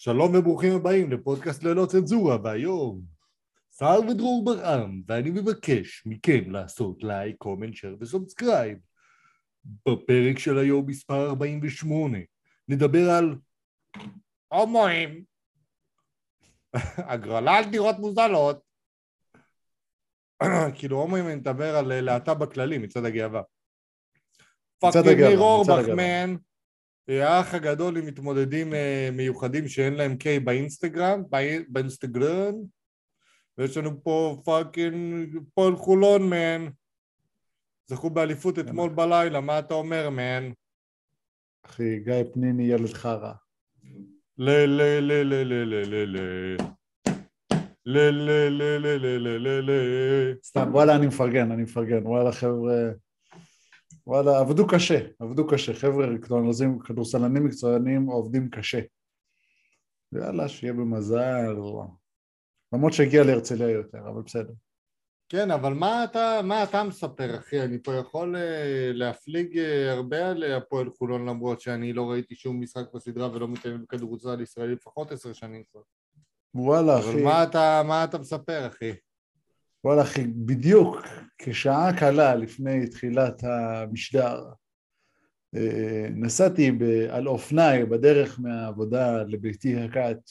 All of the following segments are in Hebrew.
שלום וברוכים הבאים לפודקאסט ללא צנזורה, והיום סער ודרור ברעם, ואני מבקש מכם לעשות like, comment, share ו subscribe. בפרק של היום מספר 48 נדבר על הומואים, הגרלה על דירות מוזלות. כאילו הומואים אני מדבר על להט"ב בכללי, מצעד הגאווה. fucking ניר אורבך, man. האח הגדול עם מתמודדים אה, מיוחדים שאין להם K באינסטגרם, באינסטגרם, ויש לנו פה fucking פועל חולון, man. זכו באליפות אתמול בלילה, מה אתה אומר, man? אחי, גיא פניני ילד חרא. ל ל ל ל ל ל ל ל ל ל ל ל ל ל סתם, וואלה, אני מפרגן, אני מפרגן. וואלה, חבר'ה... וואלה, עבדו קשה, עבדו קשה. חבר'ה, כדורסלנים מקצוענים עובדים קשה. ויאללה, שיהיה במזל. למרות שהגיע להרצליה יותר, אבל בסדר. כן, אבל מה אתה, מה אתה מספר, אחי? אני פה יכול uh, להפליג uh, הרבה על הפועל חולון, למרות שאני לא ראיתי שום משחק בסדרה ולא מתעניין בכדורסל ישראלי לפחות עשר שנים כבר. וואלה, אחי. אבל מה אתה, מה אתה מספר, אחי? וואלה אחי, בדיוק כשעה קלה לפני תחילת המשדר נסעתי על אופניי בדרך מהעבודה לביתי הקט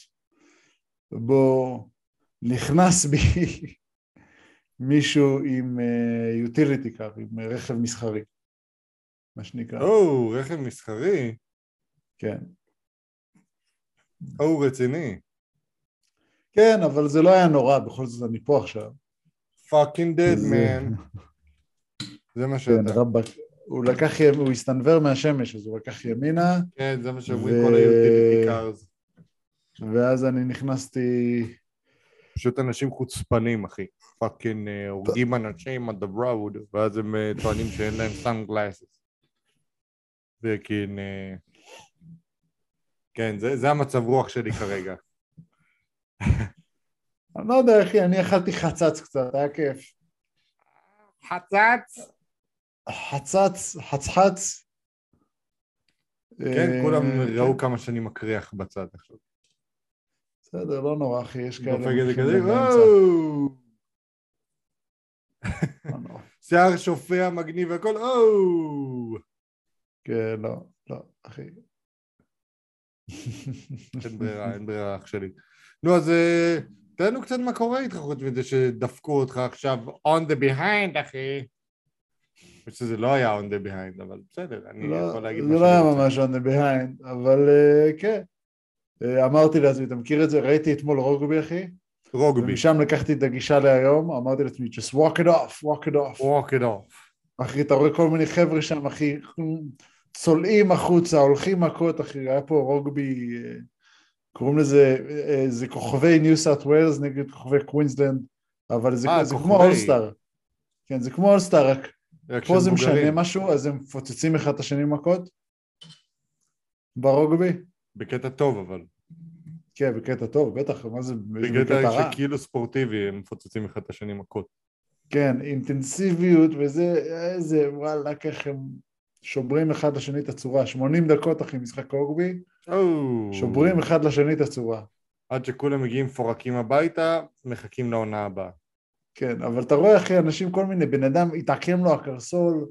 בו נכנס בי מישהו עם יוטיליטי קאר, עם רכב מסחרי, מה שנקרא. או, רכב מסחרי? כן. או, רציני. כן, אבל זה לא היה נורא, בכל זאת אני פה עכשיו. fucking dead man. זה מה שאתה. כן, רבאק. הוא לקח, הוא הסתנוור מהשמש, אז הוא לקח ימינה. כן, זה מה שאומרים כל ה utility cars. ואז אני נכנסתי... פשוט אנשים חוצפנים, אחי. fucking הורגים אנשים on the road, ואז הם טוענים שאין להם sunglasses. וכן... כן, זה המצב רוח שלי כרגע. אני לא יודע, אחי, אני אכלתי חצץ קצת, היה כיף. חצץ? חצץ, חצחץ. כן, כולם ראו כמה שאני מקריח בצד עכשיו. בסדר, לא נורא, אחי, יש כאלה... דופק את זה כזה, וואו! שיער שופע, מגניב והכל, וואו! כן, לא, לא, אחי. אין ברירה, אין ברירה, אח שלי. נו, אז תן לנו קצת מה קורה איתך חוץ מזה שדפקו אותך עכשיו on the behind, אחי. חושב שזה לא היה on the behind, אבל בסדר, אני יכול להגיד מה שאני רוצה. זה לא היה ממש on the behind, אבל כן. אמרתי לעצמי, אתה מכיר את זה? ראיתי אתמול רוגבי, אחי. רוגבי. ומשם לקחתי את הגישה להיום, אמרתי לעצמי, just walk it off, walk it off. walk it off. אחי, אתה רואה כל מיני חבר'ה שם, אחי, צולעים החוצה, הולכים מכות, אחי, היה פה רוגבי, קוראים לזה, זה כוכבי ניו סאות' ויילס נגד כוכבי קווינסלנד, אבל זה, אה, זה כמו all-star. כן, זה כמו all-star, רק, פה זה משנה משהו, אז הם מפוצצים אחד את השני מכות ברוגבי. בקטע טוב אבל. כן, בקטע טוב, בטח, מה זה, בקטע רע. שכאילו ספורטיבי הם מפוצצים אחד את השני מכות. כן, אינטנסיביות וזה, איזה, וואלה, איך הם שוברים אחד לשני את הצורה. 80 דקות, אחי, משחק רוגבי, שוברים אחד לשני את הצורה. עד שכולם מגיעים מפורקים הביתה, מחכים לעונה הבאה. כן, אבל אתה רואה, אחי, אנשים, כל מיני, בן אדם, התעקם לו הקרסול,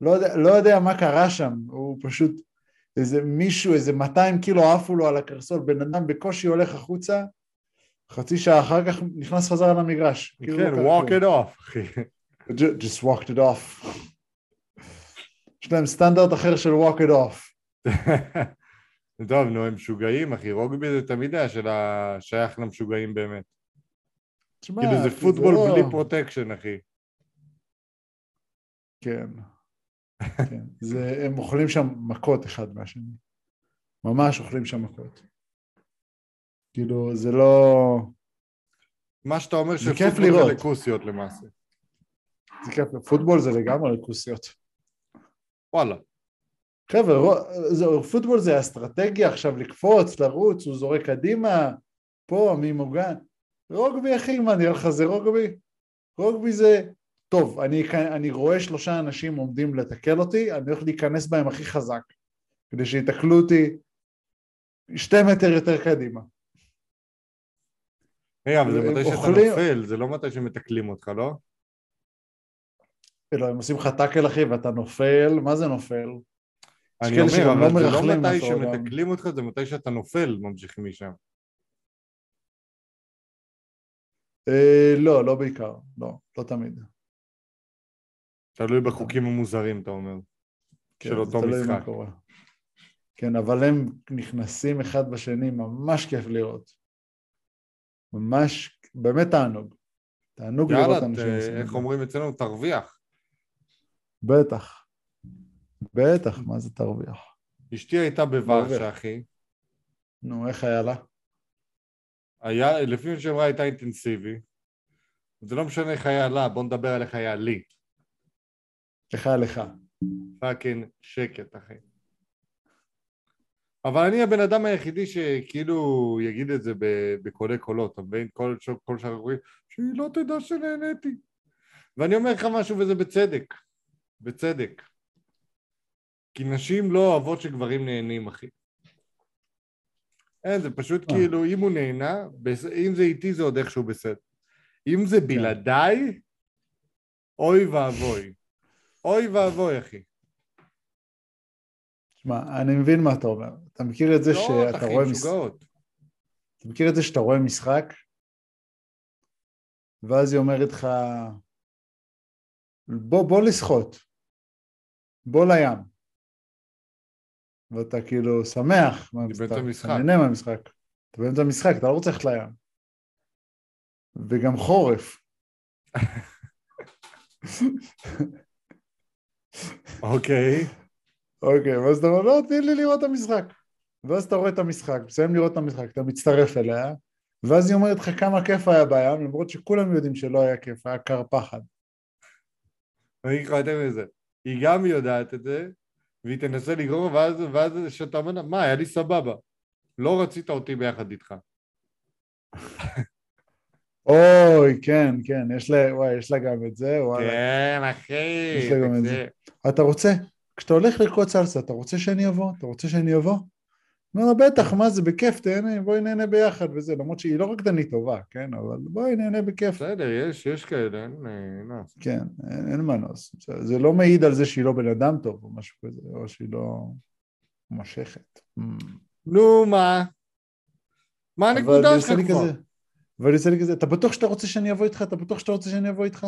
לא יודע, לא יודע מה קרה שם, הוא פשוט, איזה מישהו, איזה 200 קילו עפו לו על הקרסול, בן אדם בקושי הולך החוצה, חצי שעה אחר כך נכנס חזרה למגרש. כאילו כן, לא walk it off, אחי. just walked it off. יש להם סטנדרט אחר של walk it off. טוב, נו, הם משוגעים, אחי, רוגבי זה תמיד היה של השייך למשוגעים באמת. תשמע, כאילו זה פוטבול זה לא... בלי protection, אחי. כן. כן. זה, הם אוכלים שם מכות אחד מהשני. ממש אוכלים שם מכות. כאילו, זה לא... מה שאתה אומר שפוטבול זה לכוסיות למעשה. זה כיף, פוטבול זה לגמרי לכוסיות. וואלה. חבר'ה, פוטבול זה אסטרטגיה עכשיו לקפוץ, לרוץ, הוא זורק קדימה, פה, מי מוגן. רוגבי אחי, מה נראה לך זה רוגבי? רוגבי זה, טוב, אני, אני רואה שלושה אנשים עומדים לתקל אותי, אני הולך להיכנס בהם הכי חזק, כדי שיתקלו אותי שתי מטר יותר קדימה. רגע, אבל זה מתי שאתה אוכלים- נופל, זה לא מתי שמתקלים אותך, לא? לא, הם עושים לך טאקל אחי ואתה נופל, מה זה נופל? יש אני כאלה אומר, שגם אבל לא זה לא מרכלים מתי אותו גם. שמתקלים אותך, זה מתי שאתה נופל, ממשיכים משם. אה, לא, לא בעיקר, לא, לא תמיד. תלוי בחוקים המוזרים, אתה אומר. כן, של זה אותו תלוי מה משחק. קורה. כן, אבל הם נכנסים אחד בשני, ממש כיף לראות. ממש, באמת תענוג. תענוג יאללה, לראות ת- אנשים עושים את איך זה. אומרים אצלנו, תרוויח. בטח. בטח, מה זה תרוויח? אשתי הייתה. בוורשה, אחי. נו, איך היה לה? היה, לפי מה שאמרה הייתה אינטנסיבי. זה לא משנה איך היה לה, בוא נדבר על איך היה לי. איך היה לך? פאקינג שקט, אחי. אבל אני הבן אדם היחידי שכאילו יגיד את זה בקולי קולות, אתה מבין? כל, כל שאר אומרים, שהיא לא תדע שנהניתי. ואני אומר לך משהו וזה בצדק. בצדק. כי נשים לא אוהבות שגברים נהנים, אחי. אין, זה פשוט אה. כאילו, אם הוא נהנה, בס- אם זה איתי זה עוד איכשהו בסדר. אם זה בלעדיי, אוי ואבוי. אוי ואבוי, אחי. תשמע, אני מבין מה אתה אומר. אתה מכיר את זה לא, שאתה אחי, רואה... מש- משוגעות. אתה מכיר את זה שאתה רואה משחק, ואז היא אומרת לך, בוא, בוא לשחות, בוא לים. ואתה כאילו שמח באמצע אתה- המשחק. אתה נהנה מהמשחק. אתה באמצע המשחק, אתה לא רוצה ללכת לים. וגם חורף. אוקיי. אוקיי, ואז אתה אומר, לא, תני לי לראות את המשחק. ואז אתה רואה את המשחק, מסיים לראות את המשחק, אתה מצטרף אליה, ואז היא אומרת לך כמה כיף היה בים, למרות שכולם יודעים שלא היה כיף, היה קר פחד. אני אגיד לך יותר מזה. היא גם יודעת את זה, והיא תנסה לגרור, ואז, ואז שאתה אומר מה, היה לי סבבה. לא רצית אותי ביחד איתך. אוי, כן, כן, יש לה, וואי, יש לה גם את זה, וואלה. כן, אחי. יש לה גם את זה. אתה רוצה, כשאתה הולך לרקוד סלסה, אתה רוצה שאני אבוא? אתה רוצה שאני אבוא? אומר לה, בטח, מה זה, בכיף, תהנה, בואי נהנה ביחד וזה, למרות שהיא לא רקדנית טובה, כן, אבל בואי נהנה בכיף. בסדר, יש, יש כאלה, אין, אין, אין. כן, אין, אין מנוס. זה- לא מעיד על זה שהיא לא בן אדם טוב או משהו כזה, או שהיא לא מושכת. Mm. נו, מה? מה הנקודה שלך כבר? אבל עושה לי כזה, אתה בטוח שאתה רוצה שאני אבוא איתך? אתה בטוח שאתה רוצה שאני אבוא איתך?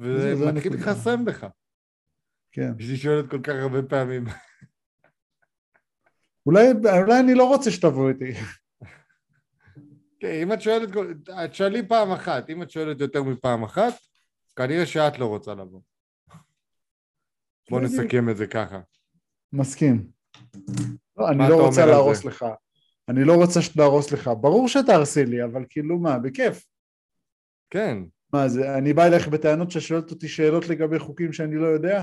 וזה זה מתחיל. לחסם בך. כן. אשתי שואלת כל כך הרבה פעמים. אולי, אולי אני לא רוצה שתבוא איתי. כן, אם את שואלת, את שואלי פעם אחת, אם את שואלת יותר מפעם אחת, כנראה שאת לא רוצה לבוא. בוא. נסכם את זה ככה. מסכים. לא, אני לא רוצה להרוס זה? לך. אני לא רוצה להרוס לך. ברור שתהרסי לי, אבל כאילו מה, בכיף. כן, מה זה, אני בא אליך בטענות ששואלת אותי שאלות לגבי חוקים שאני לא יודע?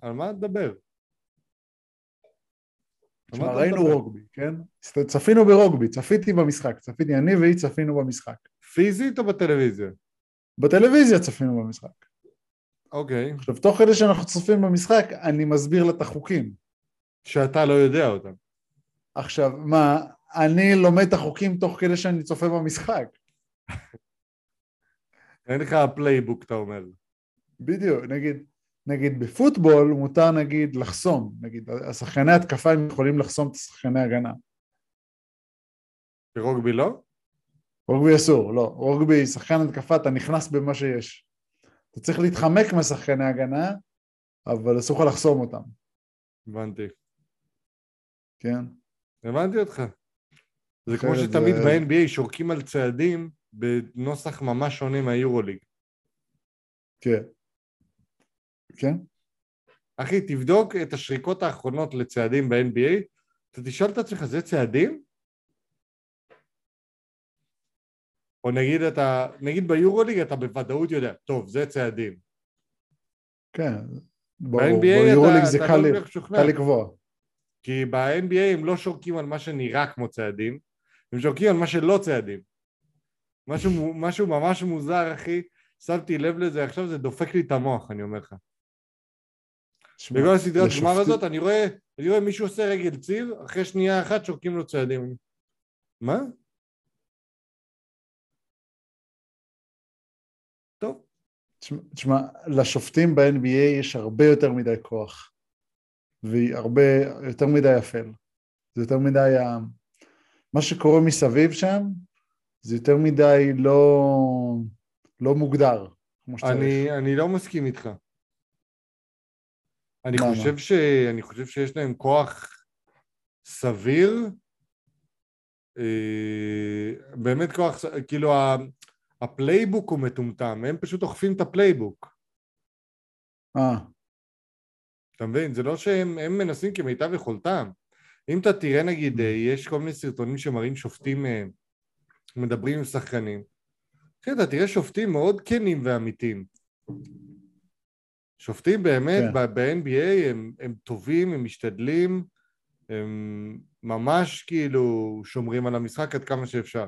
על מה? על מה תשמע, ראינו? רוגבי, כן? צפינו ברוגבי, צפיתי במשחק, צפיתי, אני והיא צפינו במשחק. פיזית או בטלוויזיה? בטלוויזיה צפינו במשחק. אוקיי. עכשיו, תוך כדי שאנחנו צופים במשחק, אני מסביר לה את החוקים. שאתה לא יודע אותם. עכשיו, מה, אני לומד את החוקים תוך כדי שאני צופה במשחק. אין לך playbook, אתה אומר. בדיוק, נגיד, נגיד בפוטבול מותר נגיד לחסום, נגיד השחקני התקפה הם יכולים לחסום את השחקני הגנה. ברוגבי לא? רוגבי אסור, לא, רוגבי שחקן התקפה אתה נכנס במה שיש. אתה צריך להתחמק משחקני הגנה, אבל אסור לך לחסום אותם, הבנתי. כן? הבנתי אותך. זה כמו שתמיד זה- ב-NBA שורקים על צעדים בנוסח ממש שונה מהיורוליג. כן. כן? אחי, תבדוק את השריקות האחרונות לצעדים ב-NBA, אתה תשאל את עצמך, זה צעדים? או נגיד אתה, נגיד ביורוליג אתה בוודאות יודע, טוב, זה צעדים. כן. ברור, ביורוליג זה קל לא. קל לקבוע. כי ב-NBA הם לא שורקים על מה שנראה כמו צעדים, הם שורקים על מה שלא צעדים. משהו, משהו ממש מוזר, אחי. שמתי לב לזה, עכשיו זה דופק לי את המוח, אני אומר לך. בגלל הסדרת גמר הזאת, אני רואה, אני רואה מישהו עושה רגל ציר, אחרי שנייה אחת שורקים לו צעדים. מה? טוב. תשמע, לשופטים ב-NBA יש הרבה יותר מדי כוח, והרבה יותר מדי אפל. זה יותר מדי, מה שקורה מסביב שם, זה יותר מדי לא, לא מוגדר, כמו שצריך. אני, אני לא מסכים איתך. אני חושב, ש... אני חושב שיש להם כוח סביר, אה, באמת כוח, כאילו ה playbook הוא מטומטם, הם פשוט אוכפים את ה playbook. אה. אתה מבין? זה לא שהם מנסים כמיטב יכולתם. אם אתה תראה נגיד, אה, יש כל מיני סרטונים שמראים שופטים אה, מדברים עם שחקנים, אחי, אתה תראה שופטים מאוד כנים ואמיתים. שופטים באמת כן. ב-NBA הם, הם טובים, הם משתדלים, הם ממש כאילו שומרים על המשחק עד כמה שאפשר.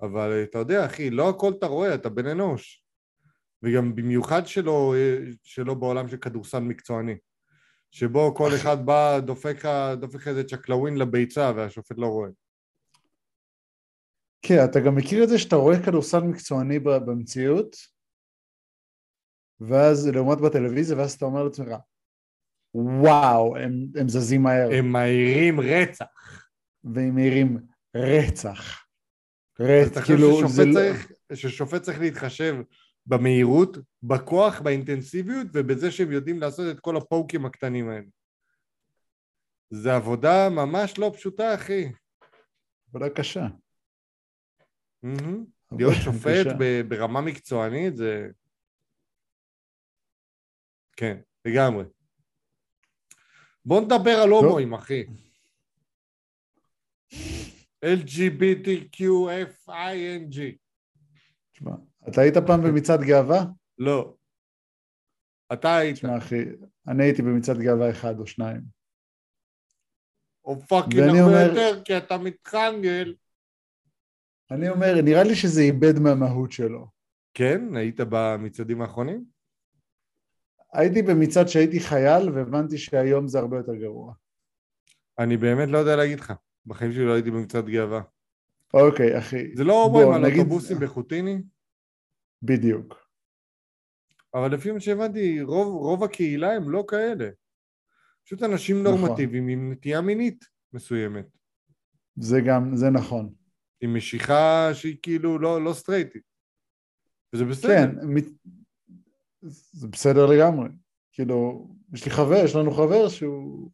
אבל אתה יודע, אחי, לא הכל אתה רואה, אתה בן אנוש. וגם במיוחד שלא, שלא בעולם של כדורסל מקצועני. שבו כל אחד בא, דופק לך איזה צ'קלאווין לביצה והשופט לא רואה. כן, אתה גם מכיר את זה שאתה רואה כדורסל מקצועני במציאות, ואז לעומת בטלוויזיה, ואז אתה אומר לעצמך, וואו, הם, הם זזים מהר. הם מהירים רצח. והם מהירים רצח. רצח, כאילו, זה לא... צריך, ששופט צריך להתחשב במהירות, בכוח, באינטנסיביות ובזה שהם יודעים לעשות את כל הפוקים הקטנים האלה. זה עבודה ממש לא פשוטה, אחי. עבודה קשה. להיות שופט ברמה מקצוענית זה... כן, לגמרי. בוא נדבר על הומואים, אחי. LGBTQFING. תשמע, אתה היית פעם במצעד גאווה? לא. אתה היית. תשמע אחי, אני הייתי במצעד גאווה אחד או שניים. או פאקינג הרבה אומר... יותר, כי אתה מתחנגל. אני אומר, נראה לי שזה איבד מהמהות שלו. כן? היית במצעדים האחרונים? הייתי במצעד שהייתי חייל והבנתי שהיום זה הרבה יותר גרוע. אני באמת לא יודע להגיד לך. בחיים שלי לא הייתי במצעד גאווה. אוקיי, אחי. זה לא הומואים על נגיד... אוטובוסים בחוטיני? בדיוק. אבל לפי מה שהבנתי, רוב, רוב הקהילה הם לא כאלה. פשוט אנשים נכון. נורמטיביים עם נטייה מינית מסוימת. זה גם, זה נכון. עם משיכה שהיא כאילו לא, לא סטרייטית. וזה בסדר. כן. זה בסדר לגמרי. כאילו, יש לי חבר, יש לנו חבר שהוא...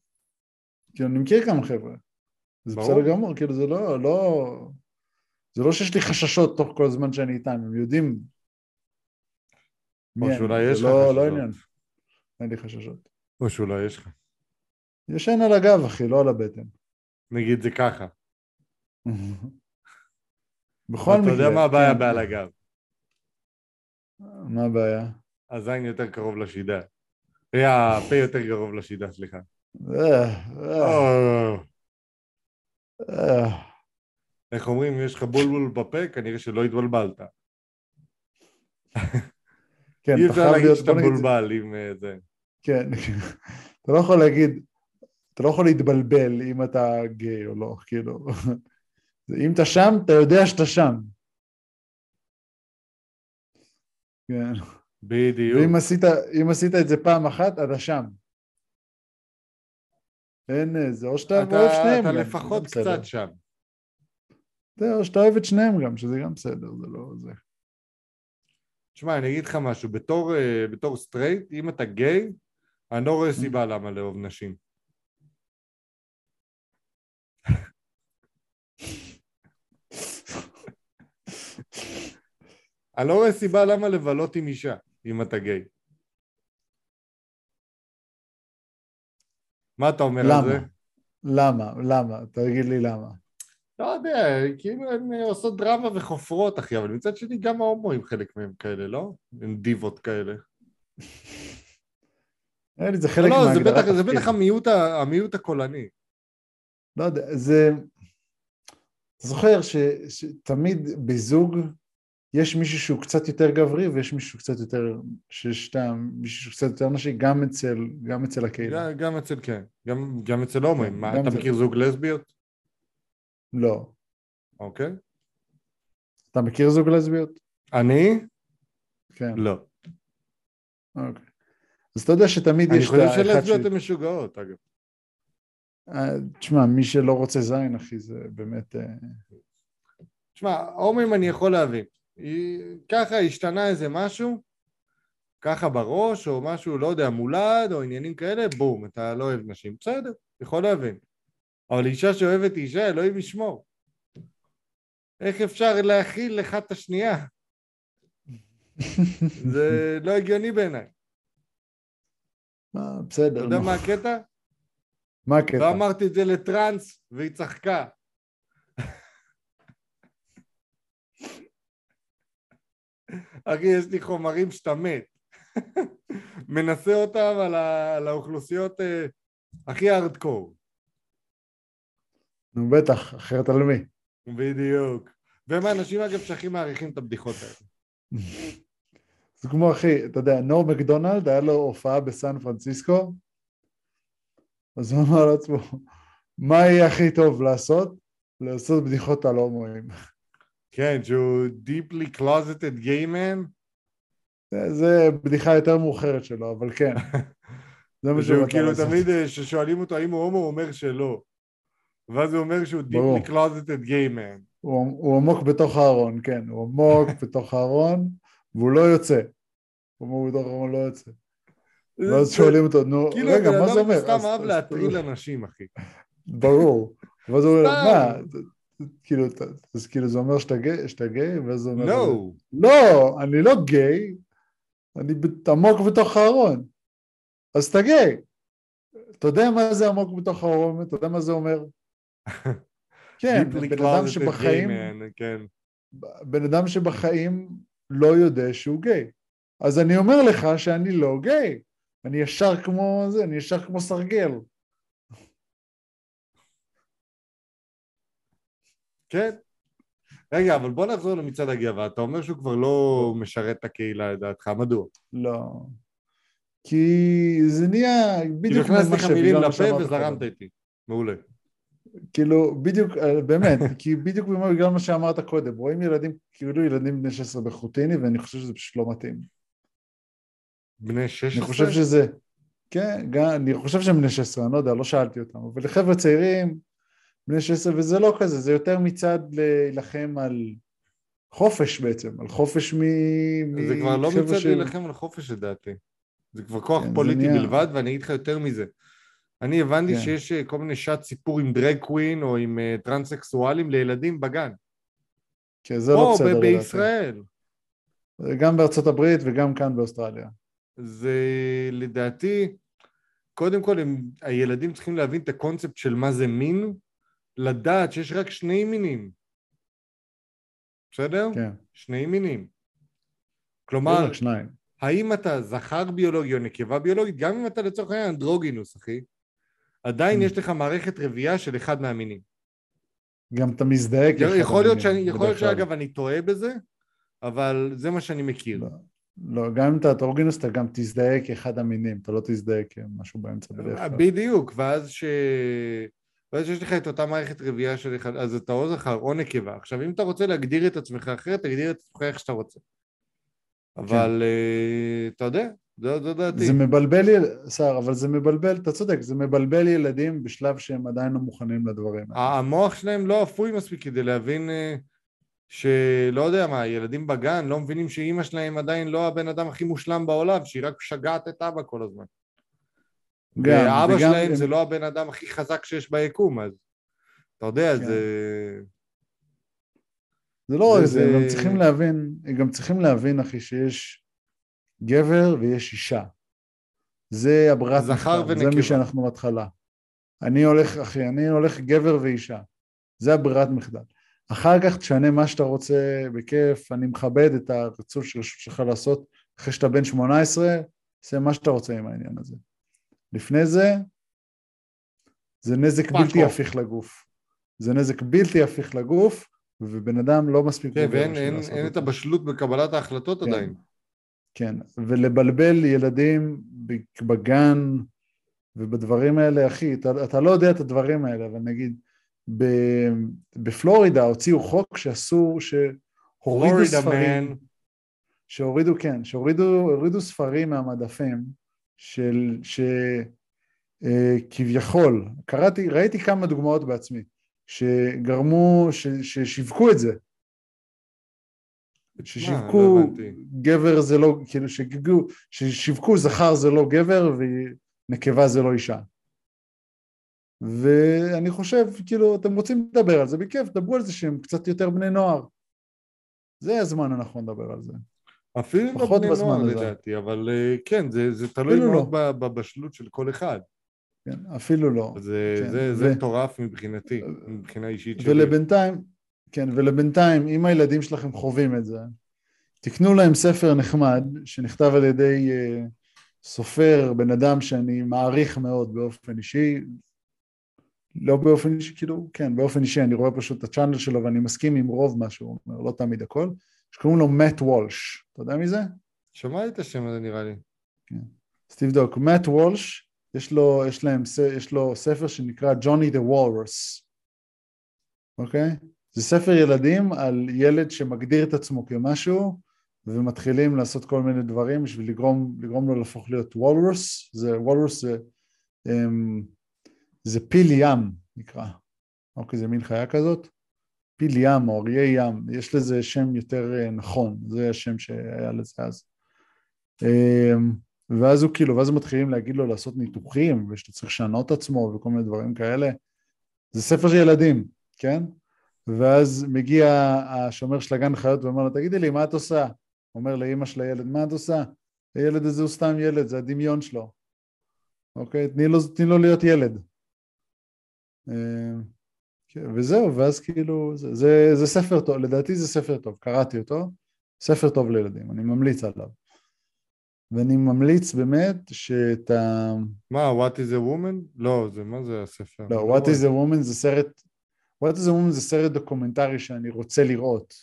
כאילו, אני מכיר כמה חבר'ה. זה ברור. בסדר גמור, כאילו, זה לא, לא... זה לא שיש לי חששות תוך כל הזמן שאני איתם, הם יודעים או שאולי יש לך לא, חששות. לא עניין, אין לי חששות. או שאולי יש לך. ישן על הגב, אחי, לא על הבטן. נגיד זה ככה. בכל מקרה. אתה יודע מה הבעיה כן. בעל הגב. מה הבעיה? הזין יותר קרוב לשידה. הפה יותר קרוב לשידה, סליחה. אה, אה. אה. איך אומרים, יש לך בולבול בפה, כנראה שלא התבלבלת. כן, אי אפשר להגיד שאתה מבולבל עם זה. כן, אתה לא יכול להגיד, אתה לא יכול להתבלבל אם אתה גיי או לא, כאילו. אם אתה שם, אתה יודע שאתה שם. כן. בדיוק. ואם עשית, עשית את זה פעם אחת, אתה שם. אין איזה, או שאתה אוהב שניהם. אתה לפחות קצת שם. זה, או שאתה אוהב את שניהם גם, שזה גם בסדר, זה לא זה. תשמע, אני אגיד לך משהו, בתור, uh, בתור סטרייט, אם אתה גיי, אני לא רואה סיבה למה לאהוב נשים. אני לא רואה סיבה למה לבלות עם אישה, אם אתה גיי. מה אתה אומר למה? על זה? למה? למה? תגיד לי למה. לא יודע, כאילו הן עושות דרמה וחופרות, אחי, אבל מצד שני גם ההומואים חלק מהם כאלה, לא? הם דיבות כאלה. זה חלק לא, מהגדרת תפקיד. זה בטח המיעוט, המיעוט הקולני. לא יודע, זה... אתה זוכר ש, שתמיד בזוג יש מישהו שהוא קצת יותר גברי ויש מישהו קצת יותר, שיש טעם, מישהו קצת יותר נשי גם אצל, גם אצל הקהילה. גם, גם אצל, כן. גם, גם אצל הומואים. מה, אתה זה... מכיר זוג לסביות? לא. אוקיי. אתה מכיר זוג לסביות? אני? כן. לא. אוקיי. אז אתה יודע שתמיד יש את האחד ש... אני חושב שלסביות הן משוגעות, אגב. אה, תשמע, מי שלא רוצה זין, אחי, זה באמת... אה, תשמע, הומואים אני יכול להבין. ככה השתנה איזה משהו, ככה בראש, או משהו, לא יודע, מולד, או עניינים כאלה, בום, אתה לא אוהב נשים. בסדר, יכול להבין. אבל אישה שאוהבת אישה, אלוהים ישמור. איך אפשר להכיל לך את השנייה? זה לא הגיוני בעיניי. בסדר. אתה יודע מה הקטע? מה הקטע? ואמרתי את זה לטראנס, והיא צחקה. אחי, יש לי חומרים שאתה מת. מנסה אותם על, ה... על האוכלוסיות uh, הכי ארדקור. נו בטח, אחרת על מי? בדיוק. והם האנשים אגב שהכי מעריכים את הבדיחות האלה. זה כמו אחי, אתה יודע, נור מקדונלד, היה לו הופעה בסן פרנסיסקו, אז הוא אמר לעצמו, מה יהיה הכי טוב לעשות? לעשות בדיחות על הומואים. כן, שהוא deeply closeted gay man. זה בדיחה יותר מאוחרת שלו, אבל כן. זה מה שהוא כאילו תמיד כששואלים אותו האם הוא הומו, הוא אומר שלא. ואז הוא אומר שהוא deeply closeted gay man. הוא, הוא עמוק בתוך הארון, כן, הוא עמוק בתוך הארון, והוא לא יוצא. הוא עמוק בתוך הארון לא יוצא. ואז שואלים אותו, נו, כאילו רגע, מה זה אומר? כאילו, סתם אהב להטריל אנשים, אחי. ברור. ואז הוא אומר, מה, כאילו, אז כאילו זה אומר שאתה גיי, ואז הוא אומר, לא, לא, אני לא גיי, אני עמוק בתוך הארון, אז אתה גיי. אתה יודע מה זה עמוק בתוך הארון? אתה יודע מה זה אומר? כן, בן אדם שבחיים, כן. בן אדם שבחיים לא יודע שהוא גיי. אז אני אומר לך שאני לא גיי. אני ישר כמו זה, אני ישר כמו סרגל. כן. רגע, אבל בוא נחזור למצעד הגאווה. אתה אומר שהוא כבר לא משרת את הקהילה לדעתך, מדוע? לא. כי זה נהיה בדיוק כמו מה שבגלל מה שאמרת. כאילו הכנסתי לך מילים לפה וזרמת איתי. מעולה. כאילו, בדיוק, אה, באמת, כי בדיוק בגלל מה שאמרת קודם, רואים ילדים, כאילו ילדים בני 16 בחוטיני, ואני חושב שזה פשוט לא מתאים. בני 16? אני חושב שזה, כן, גם, אני חושב שהם בני 16, אני לא יודע, לא שאלתי אותם, אבל לחבר'ה צעירים, בני 16, וזה לא כזה, זה יותר מצד להילחם על חופש בעצם, על חופש מ... זה כבר לא מצד ש... להילחם על חופש לדעתי, זה כבר כוח כן, פוליטי. בלבד, ואני אגיד לך יותר מזה. אני הבנתי כן. שיש אה, כל מיני שעת סיפור עם דרג קווין או עם uh, טרנסקסואלים לילדים בגן. כן, זה לא בסדר. או בישראל. גם בארצות הברית וגם כאן באוסטרליה. זה לדעתי, קודם כל הם, הילדים צריכים להבין את הקונספט של מה זה מין, לדעת שיש רק שני מינים. בסדר? כן. שני מינים. כלומר, שניים. האם אתה זכר ביולוגי או נקבה ביולוגית, גם אם אתה לצורך העניין אנדרוגינוס, אחי, עדיין mm. יש לך מערכת רבייה של אחד מהמינים. גם אתה מזדהה כאחד יכול להיות שאני, יכול להיות שאגב אני טועה בזה, אבל זה מה שאני מכיר. לא, לא גם אם אתה אנדרוגינוס אתה גם תזדהה כאחד המינים, אתה לא תזדהה כמשהו באמצע בדרך כלל. בדיוק, ואז ש... ואז יש לך את אותה מערכת רבייה של אחד, אז אתה או זכר או נקבה. עכשיו, אם אתה רוצה להגדיר את עצמך אחרת, תגדיר את עצמך איך שאתה רוצה. אבל כן. uh, אתה יודע, זו, זו דעתי. זה מבלבל, שר, אבל זה מבלבל, אתה צודק, זה מבלבל ילדים בשלב שהם עדיין לא מוכנים לדברים האלה. המוח שלהם לא אפוי מספיק כדי להבין uh, שלא יודע מה, ילדים בגן לא מבינים שאימא שלהם עדיין לא הבן אדם הכי מושלם בעולם, שהיא רק משגעת את אבא כל הזמן. גם, ואבא וגם... שלהם זה לא הבן אדם הכי חזק שיש ביקום, אז אתה יודע, כן. זה... זה לא רק זה, הם גם צריכים להבין, הם גם צריכים להבין, אחי, שיש גבר ויש אישה. זה הברירת זכר ונקבה. זה מי שאנחנו בהתחלה. אני הולך, אחי, אני הולך גבר ואישה. זה הברירת מחדל. אחר כך תשנה מה שאתה רוצה, בכיף, אני מכבד את הרצון שלך לעשות אחרי שאתה בן 18, עושה מה שאתה רוצה עם העניין הזה. לפני זה, זה נזק בלתי הפיך לגוף. זה נזק בלתי הפיך לגוף, ובן אדם לא מספיק כן, ואין אין, אין את הבשלות בקבלת ההחלטות כן. עדיין. כן, ולבלבל ילדים בגן ובדברים האלה, אחי, אתה, אתה לא יודע את הדברים האלה, אבל נגיד, ב, בפלורידה הוציאו חוק שאסור, שהורידו ספרים, man. שהורידו, כן, שהורידו ספרים מהמדפים של, שכביכול, אה, קראתי, ראיתי כמה דוגמאות בעצמי, שגרמו, ש, ששיווקו את זה, ששיווקו לא גבר זה לא, כאילו שגיגו, ששיווקו זכר זה לא גבר ונקבה זה לא אישה. ואני חושב, כאילו, אתם רוצים לדבר על זה, בכיף, דברו על זה שהם קצת יותר בני נוער. זה הזמן הנכון לדבר על זה. אפילו לא בני נוער לדעתי, אבל אה, כן, זה, זה תלוי מאוד לא. בבשלות של כל אחד. כן, אפילו לא. זה, כן. זה, זה ו... מטורף מבחינתי, מבחינה אישית שלי. ולבינתיים, כן, ולבינתיים, אם הילדים שלכם חווים את זה, תקנו להם ספר נחמד, שנכתב על ידי uh, סופר, בן אדם שאני מעריך מאוד באופן אישי, לא באופן אישי, כאילו, כן, באופן אישי, אני רואה פשוט את הצ'אנל שלו ואני מסכים עם רוב מה שהוא אומר, לא תמיד הכל, שקוראים לו מאט וולש, אתה יודע מי זה? שמעתי את השם הזה נראה לי. כן. אז תבדוק, מאט וולש, יש לו, יש להם, יש לו ספר שנקרא ג'וני דה וולרס, אוקיי? זה ספר ילדים על ילד שמגדיר את עצמו כמשהו ומתחילים לעשות כל מיני דברים בשביל לגרום, לגרום לו להפוך להיות וולרוס, זה וולרוס זה, um, זה פיל ים נקרא, אוקיי זה מין חיה כזאת, פיל ים או אריה ים, יש לזה שם יותר uh, נכון, זה השם שהיה לזה אז. Um, ואז הוא כאילו, ואז מתחילים להגיד לו לעשות ניתוחים ושאתה צריך לשנות עצמו וכל מיני דברים כאלה. זה ספר של ילדים, כן? ואז מגיע השומר של הגן חיות ואומר לו, תגידי לי, מה את עושה? אומר לאימא של הילד, מה את עושה? הילד הזה הוא סתם ילד, זה הדמיון שלו. אוקיי? תני לו, תני לו להיות ילד. כן, וזהו, ואז כאילו, זה, זה, זה ספר טוב, לדעתי זה ספר טוב, קראתי אותו, ספר טוב לילדים, אני ממליץ עליו. ואני ממליץ באמת שאת ה... מה, What is a woman? לא, זה מה זה הספר? לא, What is a woman זה סרט What is a Woman זה סרט דוקומנטרי שאני רוצה לראות.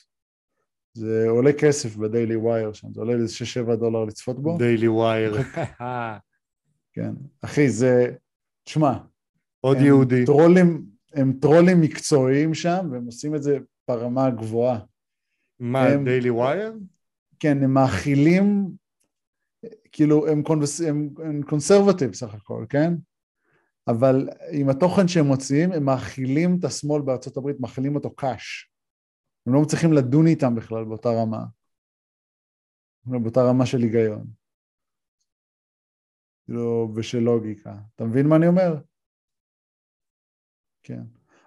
זה עולה כסף ב Daily Wire שם, זה עולה איזה 6-7 דולר לצפות בו. Daily Wire. כן. אחי, זה... תשמע. עוד יהודי. טרולים, הם טרולים מקצועיים שם, והם עושים את זה ברמה הגבוהה. מה, הם, דיילי ווייר? כן, הם מאכילים, כאילו, הם, קונבס, הם, הם קונסרבטיב סך הכל, כן? אבל עם התוכן שהם מוציאים, הם מאכילים את השמאל בארצות הברית, מאכילים אותו קאש. הם לא מצליחים לדון איתם בכלל באותה רמה. באותה רמה של היגיון. כאילו, ושל לוגיקה. אתה מבין מה אני אומר? כן.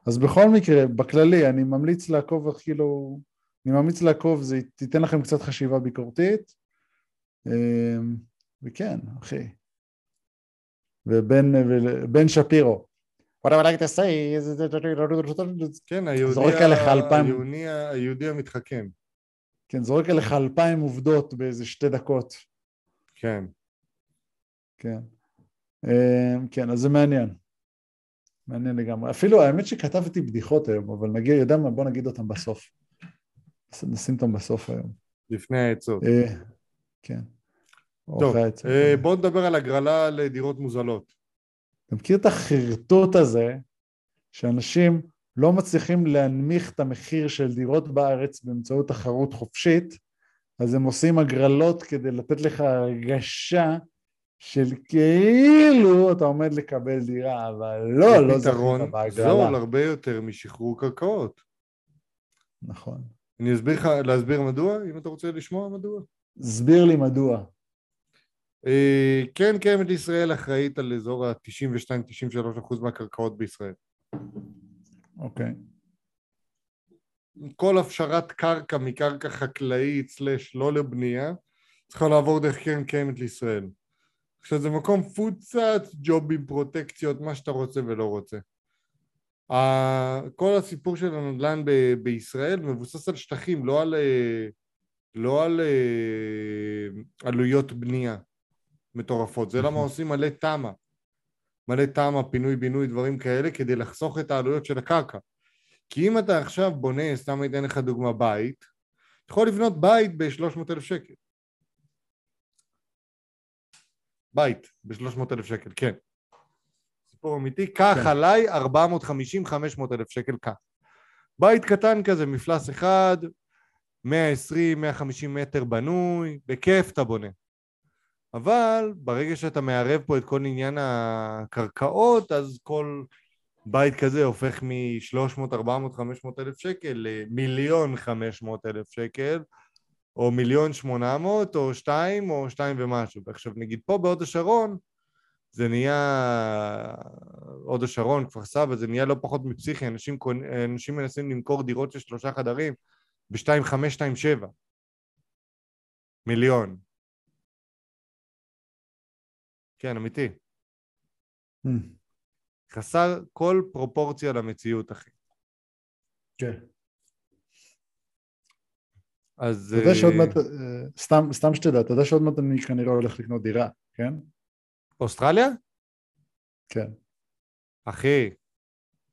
אז בכל מקרה, בכללי, אני ממליץ לעקוב, כאילו, אני ממליץ לעקוב, זה תיתן לכם קצת חשיבה ביקורתית. אמ, וכן, אחי. ובן שפירו. What I would like to say is... כן, היהודי, היהודי המתחכם. כן, זורק עליך אלפיים עובדות באיזה שתי דקות. כן. כן. אמ, כן, אז זה מעניין. מעניין לגמרי. אפילו האמת שכתבתי בדיחות היום, אבל נגיד, יודע מה, בוא נגיד אותם בסוף. נשים אותם בסוף היום. לפני העצות. אה, כן. טוב, אה, בואו נדבר על הגרלה לדירות מוזלות. אתה מכיר את החרטוט הזה שאנשים לא מצליחים להנמיך את המחיר של דירות בארץ באמצעות תחרות חופשית, אז הם עושים הגרלות כדי לתת לך הרגשה של כאילו אתה עומד לקבל דירה, אבל לא, לא זכית בהגרלה. זה זול הרבה יותר משחרור קרקעות. נכון. אני אסביר לך, להסביר מדוע, אם אתה רוצה לשמוע מדוע? הסביר לי מדוע. אה, כן, קיימת ישראל אחראית על אזור ה-92-93% מהקרקעות בישראל. אוקיי. כל הפשרת קרקע מקרקע חקלאית סלש לא לבנייה צריכה לעבור דרך קרן קיימת לישראל. עכשיו זה מקום פוצץ, ג'ובים, פרוטקציות, מה שאתה רוצה ולא רוצה. כל הסיפור של הנדל"ן ב- בישראל מבוסס על שטחים, לא על, לא על עלויות בנייה. מטורפות. זה למה עושים מלא תמ"א. מלא תמ"א, פינוי-בינוי, דברים כאלה, כדי לחסוך את העלויות של הקרקע. כי אם אתה עכשיו בונה, סתם אתן לך דוגמה, בית, אתה יכול לבנות בית ב-300 אלף שקל. בית ב-300 אלף שקל, כן. סיפור אמיתי, קח כן. עליי 450-500 אלף שקל, קח. בית קטן כזה, מפלס אחד, 120-150 מטר בנוי, בכיף אתה בונה. אבל ברגע שאתה מערב פה את כל עניין הקרקעות, אז כל בית כזה הופך מ-300, 400, 500 אלף שקל למיליון 500 אלף שקל, או מיליון 800, או שתיים, או שתיים ומשהו. ועכשיו נגיד פה בהוד השרון, זה נהיה, הוד השרון, כפר סבא, זה נהיה לא פחות מפסיכי, אנשים, אנשים מנסים למכור דירות של שלושה חדרים ב-2.5-2.7 מיליון. כן, אמיתי. Mm. חסר כל פרופורציה למציאות, אחי. כן. אז... אתה יודע שעוד מעט, אה, סתם, סתם שתדע, אתה יודע שעוד מעט אני כנראה הולך לקנות דירה, כן? אוסטרליה? כן. אחי,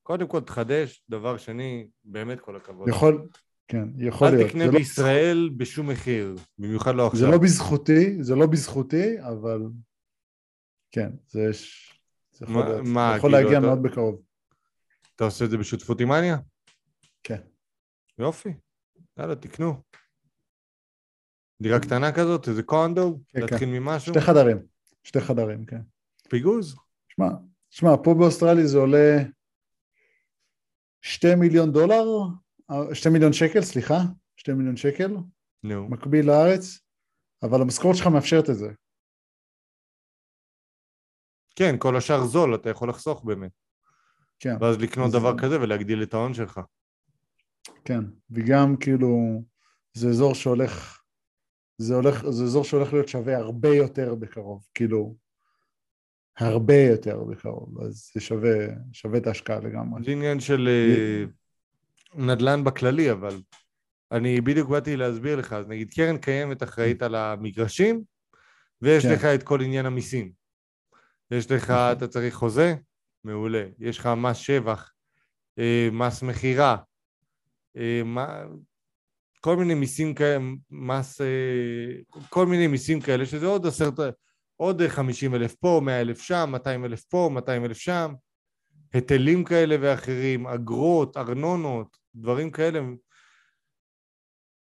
קודם כל תחדש, דבר שני, באמת כל הכבוד. יכול, כן, יכול אל להיות. אל תקנה לא בישראל לא... בשום מחיר, במיוחד לא עכשיו. זה לא בזכותי, זה לא בזכותי, אבל כן, זה יש... זה יכול, מה, מה, יכול כאילו להגיע אתה... מאוד בקרוב. אתה עושה את זה בשותפות עם אניה? כן. יופי, יאללה, תקנו. דירה קטנה כזאת, איזה קונדו, כן, להתחיל כן. ממשהו? שתי חדרים, שתי חדרים, כן. פיגוז? שמע, שמע, פה באוסטרליה זה עולה שתי מיליון דולר, שתי מיליון שקל, סליחה, שתי מיליון שקל, נו. No. מקביל לארץ, אבל המשכורת שלך מאפשרת את זה. כן, כל השאר זול, אתה יכול לחסוך באמת. כן. ואז לקנות זה... דבר כזה ולהגדיל את ההון שלך. כן, וגם כאילו, זה אזור שהולך, זה, הולך, זה אזור שהולך להיות שווה הרבה יותר בקרוב, כאילו, הרבה יותר בקרוב, אז זה שווה, שווה את ההשקעה לגמרי. זה עניין של אה, נדל"ן בכללי, אבל אני בדיוק באתי להסביר לך, אז נגיד קרן קיימת אחראית על המגרשים, ויש כן. לך את כל עניין המיסים. יש לך, נכון. אתה צריך חוזה? מעולה. יש לך מס שבח, אה, מס מכירה, אה, כל מיני מיסים כאלה, מס, אה, כל מיני מיסים כאלה, שזה עוד עשרת, עוד חמישים אלף פה, מאה אלף שם, מאתיים אלף פה, מאתיים אלף שם, היטלים כאלה ואחרים, אגרות, ארנונות, דברים כאלה.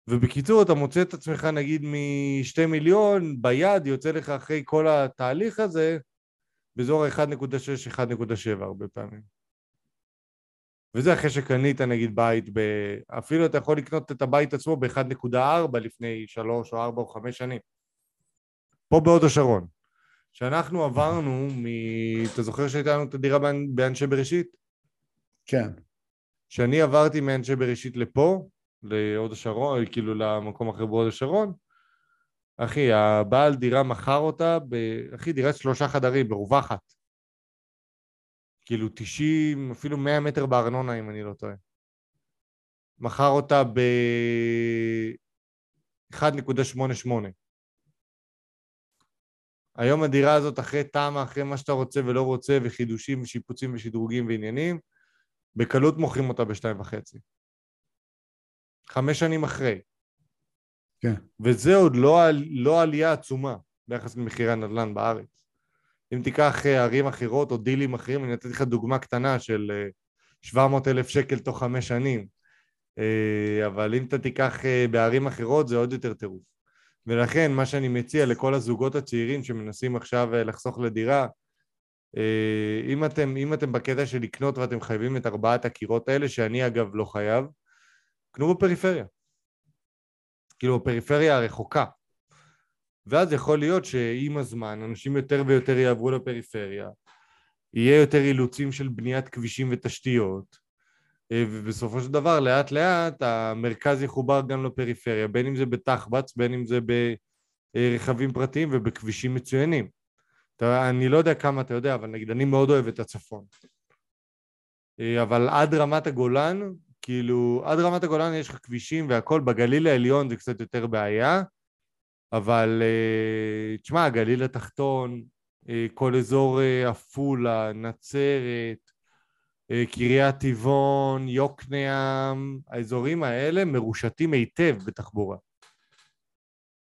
ובקיצור, אתה מוצא את עצמך נגיד משתי מיליון ביד, יוצא לך אחרי כל התהליך הזה, באזור ה-1.6-1.7 הרבה פעמים. וזה אחרי שקנית נגיד בית, ב... אפילו אתה יכול לקנות את הבית עצמו ב-1.4 לפני 3 או 4 או 5 שנים. פה בהוד השרון. כשאנחנו עברנו מ... אתה זוכר שהייתה לנו את הדירה באנשי בראשית? כן. כשאני עברתי מאנשי בראשית לפה, להוד השרון, כאילו למקום אחר בהוד השרון, אחי, הבעל דירה מכר אותה, ב... אחי, דירת שלושה חדרים, מרווחת. כאילו 90, אפילו 100 מטר בארנונה, אם אני לא טועה. מכר אותה ב... 1.88. היום הדירה הזאת אחרי תמ"א, אחרי מה שאתה רוצה ולא רוצה, וחידושים ושיפוצים ושדרוגים ועניינים, בקלות מוכרים אותה בשתיים וחצי. חמש שנים אחרי. כן. וזה עוד לא, לא עלייה עצומה ביחס למחירי הנדל"ן בארץ. אם תיקח אה, ערים אחרות או דילים אחרים, אני נתתי לך דוגמה קטנה של 700 אה, אלף שקל תוך חמש שנים, אה, אבל אם אתה תיקח בערים אחרות זה עוד יותר טירוף. ולכן מה שאני מציע לכל הזוגות הצעירים שמנסים עכשיו לחסוך לדירה, אם אתם, אם אתם בקטע של לקנות ואתם חייבים את ארבעת הקירות האלה, שאני אגב לא חייב, קנו בפריפריה. כאילו בפריפריה הרחוקה. ואז יכול להיות שעם הזמן אנשים יותר ויותר יעברו לפריפריה, יהיה יותר אילוצים של בניית כבישים ותשתיות, אה, ובסופו של דבר לאט לאט המרכז יחובר גם לפריפריה, בין אם זה בתחבץ, בין אם זה ברכבים פרטיים ובכבישים מצוינים. אתה, אני לא יודע כמה אתה יודע, אבל נגיד אני מאוד אוהב את הצפון. אה, אבל עד רמת הגולן כאילו, עד רמת הגולן יש לך כבישים והכל, בגליל העליון זה קצת יותר בעיה, אבל אה, תשמע, הגליל התחתון, אה, כל אזור אה, עפולה, נצרת, קריית טבעון, יוקנעם, האזורים האלה מרושתים היטב בתחבורה.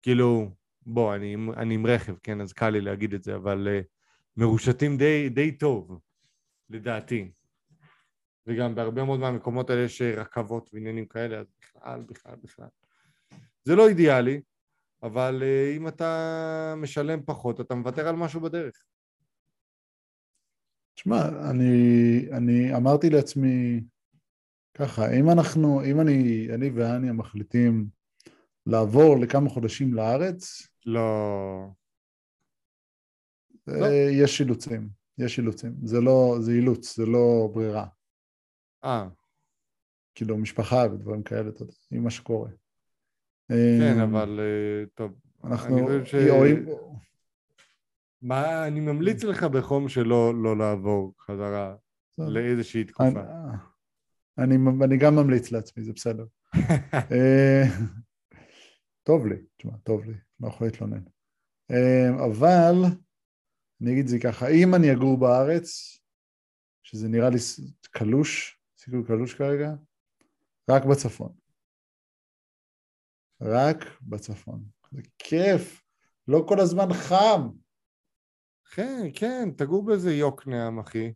כאילו, בוא, אני, אני עם רכב, כן, אז קל לי להגיד את זה, אבל מרושתים די, די טוב, לדעתי. וגם בהרבה מאוד מהמקומות האלה יש רכבות ועניינים כאלה, אז בכלל, בכלל, בכלל. זה לא אידיאלי, אבל uh, אם אתה משלם פחות, אתה מוותר על משהו בדרך. תשמע, אני, אני אמרתי לעצמי ככה, אם אנחנו, אם אני, אני ואניה מחליטים לעבור לכמה חודשים לארץ, לא. לא. יש אילוצים, יש אילוצים. זה לא, זה אילוץ, זה לא ברירה. אה. כאילו, משפחה ודברים כאלה, אתה יודע, עם מה שקורה. כן, אמ, אבל אה, טוב. אנחנו... ש... מה, אני ממליץ לך בחום שלא לא לעבור חזרה לאיזושהי תקופה. אני, אני, אני גם ממליץ לעצמי, זה בסדר. אה, טוב לי, תשמע, טוב לי, לא יכול להתלונן. אה, אבל, אני אגיד זה ככה, אם אני אגור בארץ, שזה נראה לי קלוש, סיכוי קלוש כרגע, רק בצפון. רק בצפון. זה כיף, לא כל הזמן חם. כן, כן, תגור באיזה יוקנעם, אחי.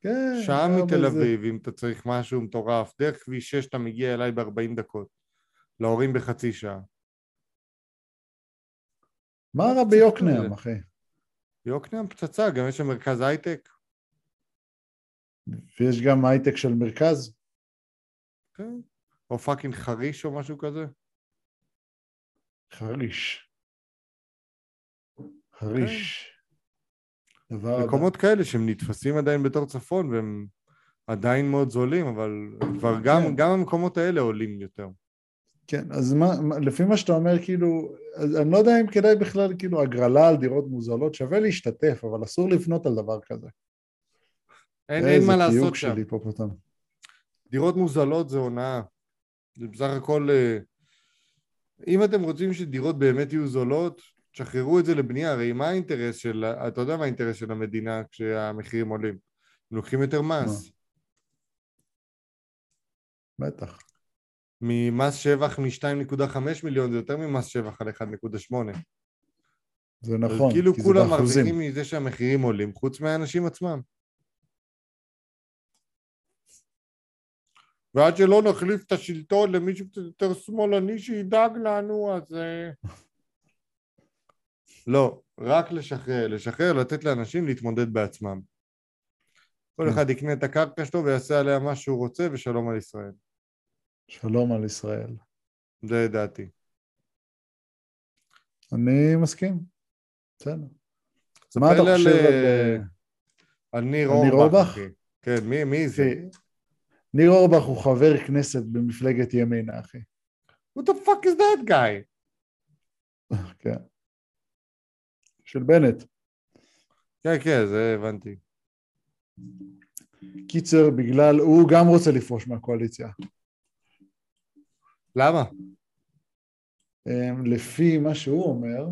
כן. שעה מתל אביב, אם אתה צריך משהו מטורף. דרך כביש 6 אתה מגיע אליי ב-40 דקות. להורים בחצי שעה. מה רע ביוקנעם, אחי? יוקנעם פצצה, גם יש שם מרכז הייטק. ויש גם הייטק של מרכז? כן. או פאקינג חריש או משהו כזה. חריש. חריש. כן. מקומות כאלה שהם נתפסים עדיין בתור צפון והם עדיין מאוד זולים, אבל כבר גם, כן. גם המקומות האלה עולים יותר. כן, אז מה, לפי מה שאתה אומר, כאילו, אני לא יודע אם כדאי בכלל, כאילו, הגרלה על דירות מוזלות, שווה להשתתף, אבל אסור לבנות על דבר כזה. אין, אין מה לעשות שם. שלי פה פתאום. דירות מוזלות זה הונאה. זה בסך הכל... אם אתם רוצים שדירות באמת יהיו זולות, תשחררו את זה לבנייה, הרי מה האינטרס של... אתה יודע מה האינטרס של המדינה כשהמחירים עולים? הם לוקחים יותר מס. בטח. ממס שבח מ-2.5 מיליון זה יותר ממס שבח על 1.8. זה נכון, כאילו כולם מרוויחים מזה שהמחירים עולים, חוץ מהאנשים עצמם. ועד שלא נחליף את השלטון למישהו קצת יותר שמאלני שידאג לנו, אז... אה, לא, רק לשחרר, לשחרר, לתת לאנשים להתמודד בעצמם. כל כן. אחד יקנה את הקרקע שלו ויעשה עליה מה שהוא רוצה ושלום על ישראל. שלום על ישראל. זה דעתי. אני מסכים, בסדר. מה אתה חושב על... אה, על ניר אורבך? כן, מי זה? ניר אורבך הוא חבר כנסת במפלגת ימינה, אחי. Who the fuck is that guy? כן. של בנט. כן, כן, זה הבנתי. קיצר, בגלל, הוא גם רוצה לפרוש מהקואליציה. למה? אמ, לפי מה שהוא אומר,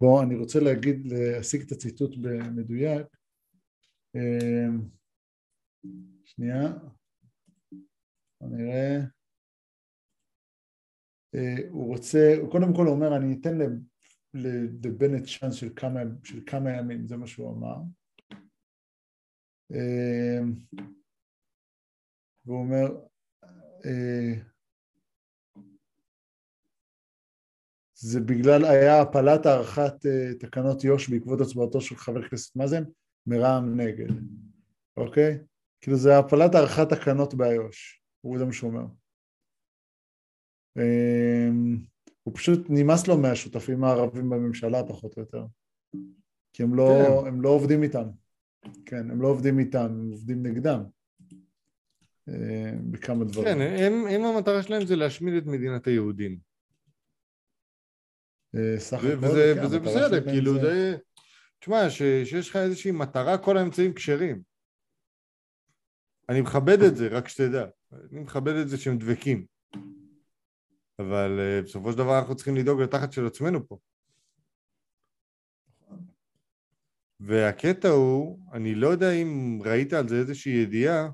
בוא, אני רוצה להגיד, להשיג את הציטוט במדויק. שנייה, נראה. אה, הוא רוצה, קודם כל הוא אומר, אני אתן לבנט צ'אנס של של כמה ימים, זה מה שהוא אמר. אמ, והוא אומר, אה, זה בגלל, היה הפלת הארכת אה, תקנות יו"ש בעקבות הצבעתו של חבר הכנסת מאזן מרע"מ נגד, אוקיי? כאילו זה הפלת הארכת תקנות באיו"ש, הוא זה מה שהוא אומר. אמ, הוא פשוט נמאס לו מהשותפים הערבים בממשלה פחות או יותר, כי הם לא, כן. הם לא עובדים איתם, כן, הם לא עובדים איתם, הם עובדים נגדם. אה, בכמה דברים. כן, הם, הם המטרה שלהם זה להשמיד את מדינת היהודים. אה, סך הכל, וזה, כן, וזה בסדר, כאילו זה... זה... תשמע, שיש לך איזושהי מטרה, כל האמצעים כשרים. אני מכבד את זה, רק שתדע. אני מכבד את זה שהם דבקים. אבל uh, בסופו של דבר אנחנו צריכים לדאוג לתחת של עצמנו פה. והקטע הוא, אני לא יודע אם ראית על זה איזושהי ידיעה,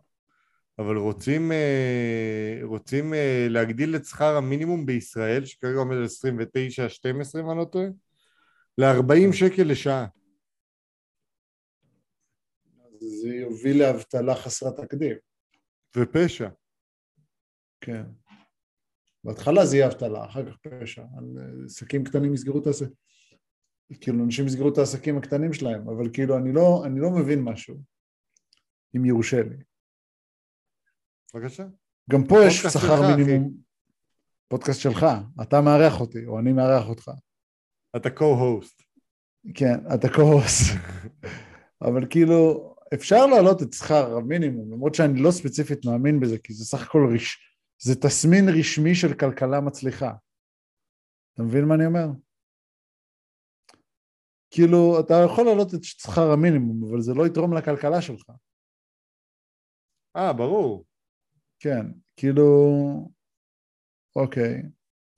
אבל רוצים, אה, רוצים אה, להגדיל את שכר המינימום בישראל, שכרגע עומד על 29-12 אם אני לא טועה, ל-40 שקל לשעה. זה יוביל לאבטלה חסרת תקדים. ופשע. כן. בהתחלה זה יהיה אבטלה, אחר כך פשע. אה, עסקים קטנים יסגרו את העסק. כאילו, אנשים יסגרו את העסקים הקטנים שלהם, אבל כאילו, אני לא, אני לא מבין משהו, אם יורשה לי. בבקשה. גם פה יש שכר מינימום. אחי. פודקאסט שלך, אתה מארח אותי, או אני מארח אותך. אתה co-host. כן, אתה co-host. אבל כאילו, אפשר להעלות את שכר המינימום, למרות שאני לא ספציפית מאמין בזה, כי זה סך הכל ריש... זה תסמין רשמי של כלכלה מצליחה. אתה מבין מה אני אומר? כאילו, אתה יכול להעלות את שכר המינימום, אבל זה לא יתרום לכלכלה שלך. אה, ברור. כן, כאילו, אוקיי,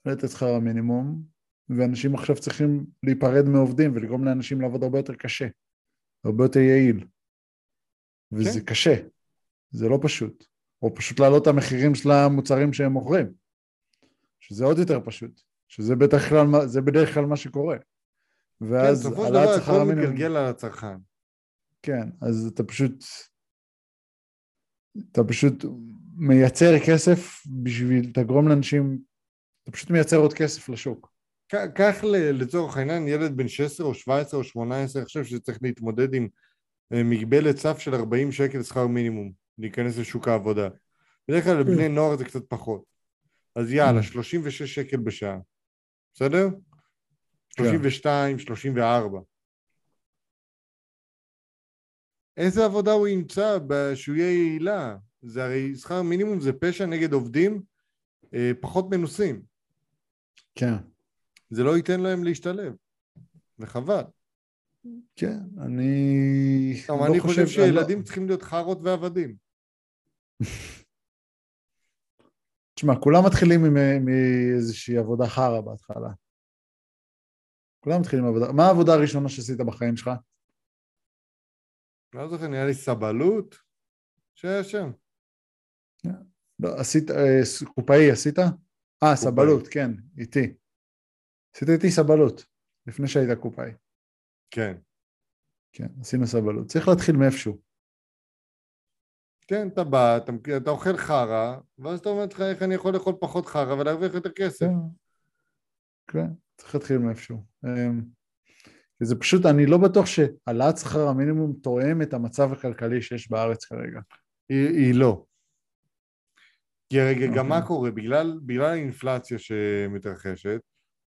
העלית את שכר המינימום, ואנשים עכשיו צריכים להיפרד מעובדים ולגרום לאנשים לעבוד הרבה יותר קשה, הרבה יותר יעיל. וזה כן. קשה, זה לא פשוט. או פשוט להעלות את המחירים של המוצרים שהם מוכרים, שזה עוד יותר פשוט, שזה בדרך כלל, זה בדרך כלל מה שקורה. ואז כן, בסופו של דבר הכל מגלגל על הצרכן. כן, אז אתה פשוט, אתה פשוט מייצר כסף בשביל, תגרום לאנשים, אתה פשוט מייצר עוד כסף לשוק. קח לצורך העניין ילד בן 16 או 17 או 18, אני חושב שצריך להתמודד עם מגבלת סף של 40 שקל שכר מינימום, להיכנס לשוק העבודה. בדרך כלל לבני נוער זה קצת פחות. אז יאללה, 36 mm. שקל בשעה, בסדר? 32, כן. 34. איזה עבודה הוא ימצא שהוא יהיה יעילה? זה הרי שכר מינימום זה פשע נגד עובדים אה, פחות מנוסים. כן. זה לא ייתן להם להשתלב, וחבל. כן, אני... טוב, לא אני חושב, חושב שילדים לא... צריכים להיות חארות ועבדים. תשמע, כולם מתחילים מאיזושהי עבודה חרא בהתחלה. כולם מתחילים מעבודה. מה העבודה הראשונה שעשית בחיים שלך? לא זוכר, נראה לי סבלות? שהיה שם. לא, עשית, אה, קופאי עשית? אה, סבלות, כן, איתי. עשית איתי סבלות, לפני שהיית קופאי. כן. כן, עשינו סבלות. צריך להתחיל מאיפשהו. כן, אתה בא, אתה, אתה אוכל חרא, ואז אתה אומר לך איך אני יכול לאכול פחות חרא ולהרוויח יותר כסף. כן, כן, צריך להתחיל מאיפשהו. אמ, זה פשוט, אני לא בטוח שהעלאת שכר המינימום תואם את המצב הכלכלי שיש בארץ כרגע. היא, היא לא. כי רגע, okay. גם מה אוקיי. קורה? בגלל, בגלל האינפלציה שמתרחשת,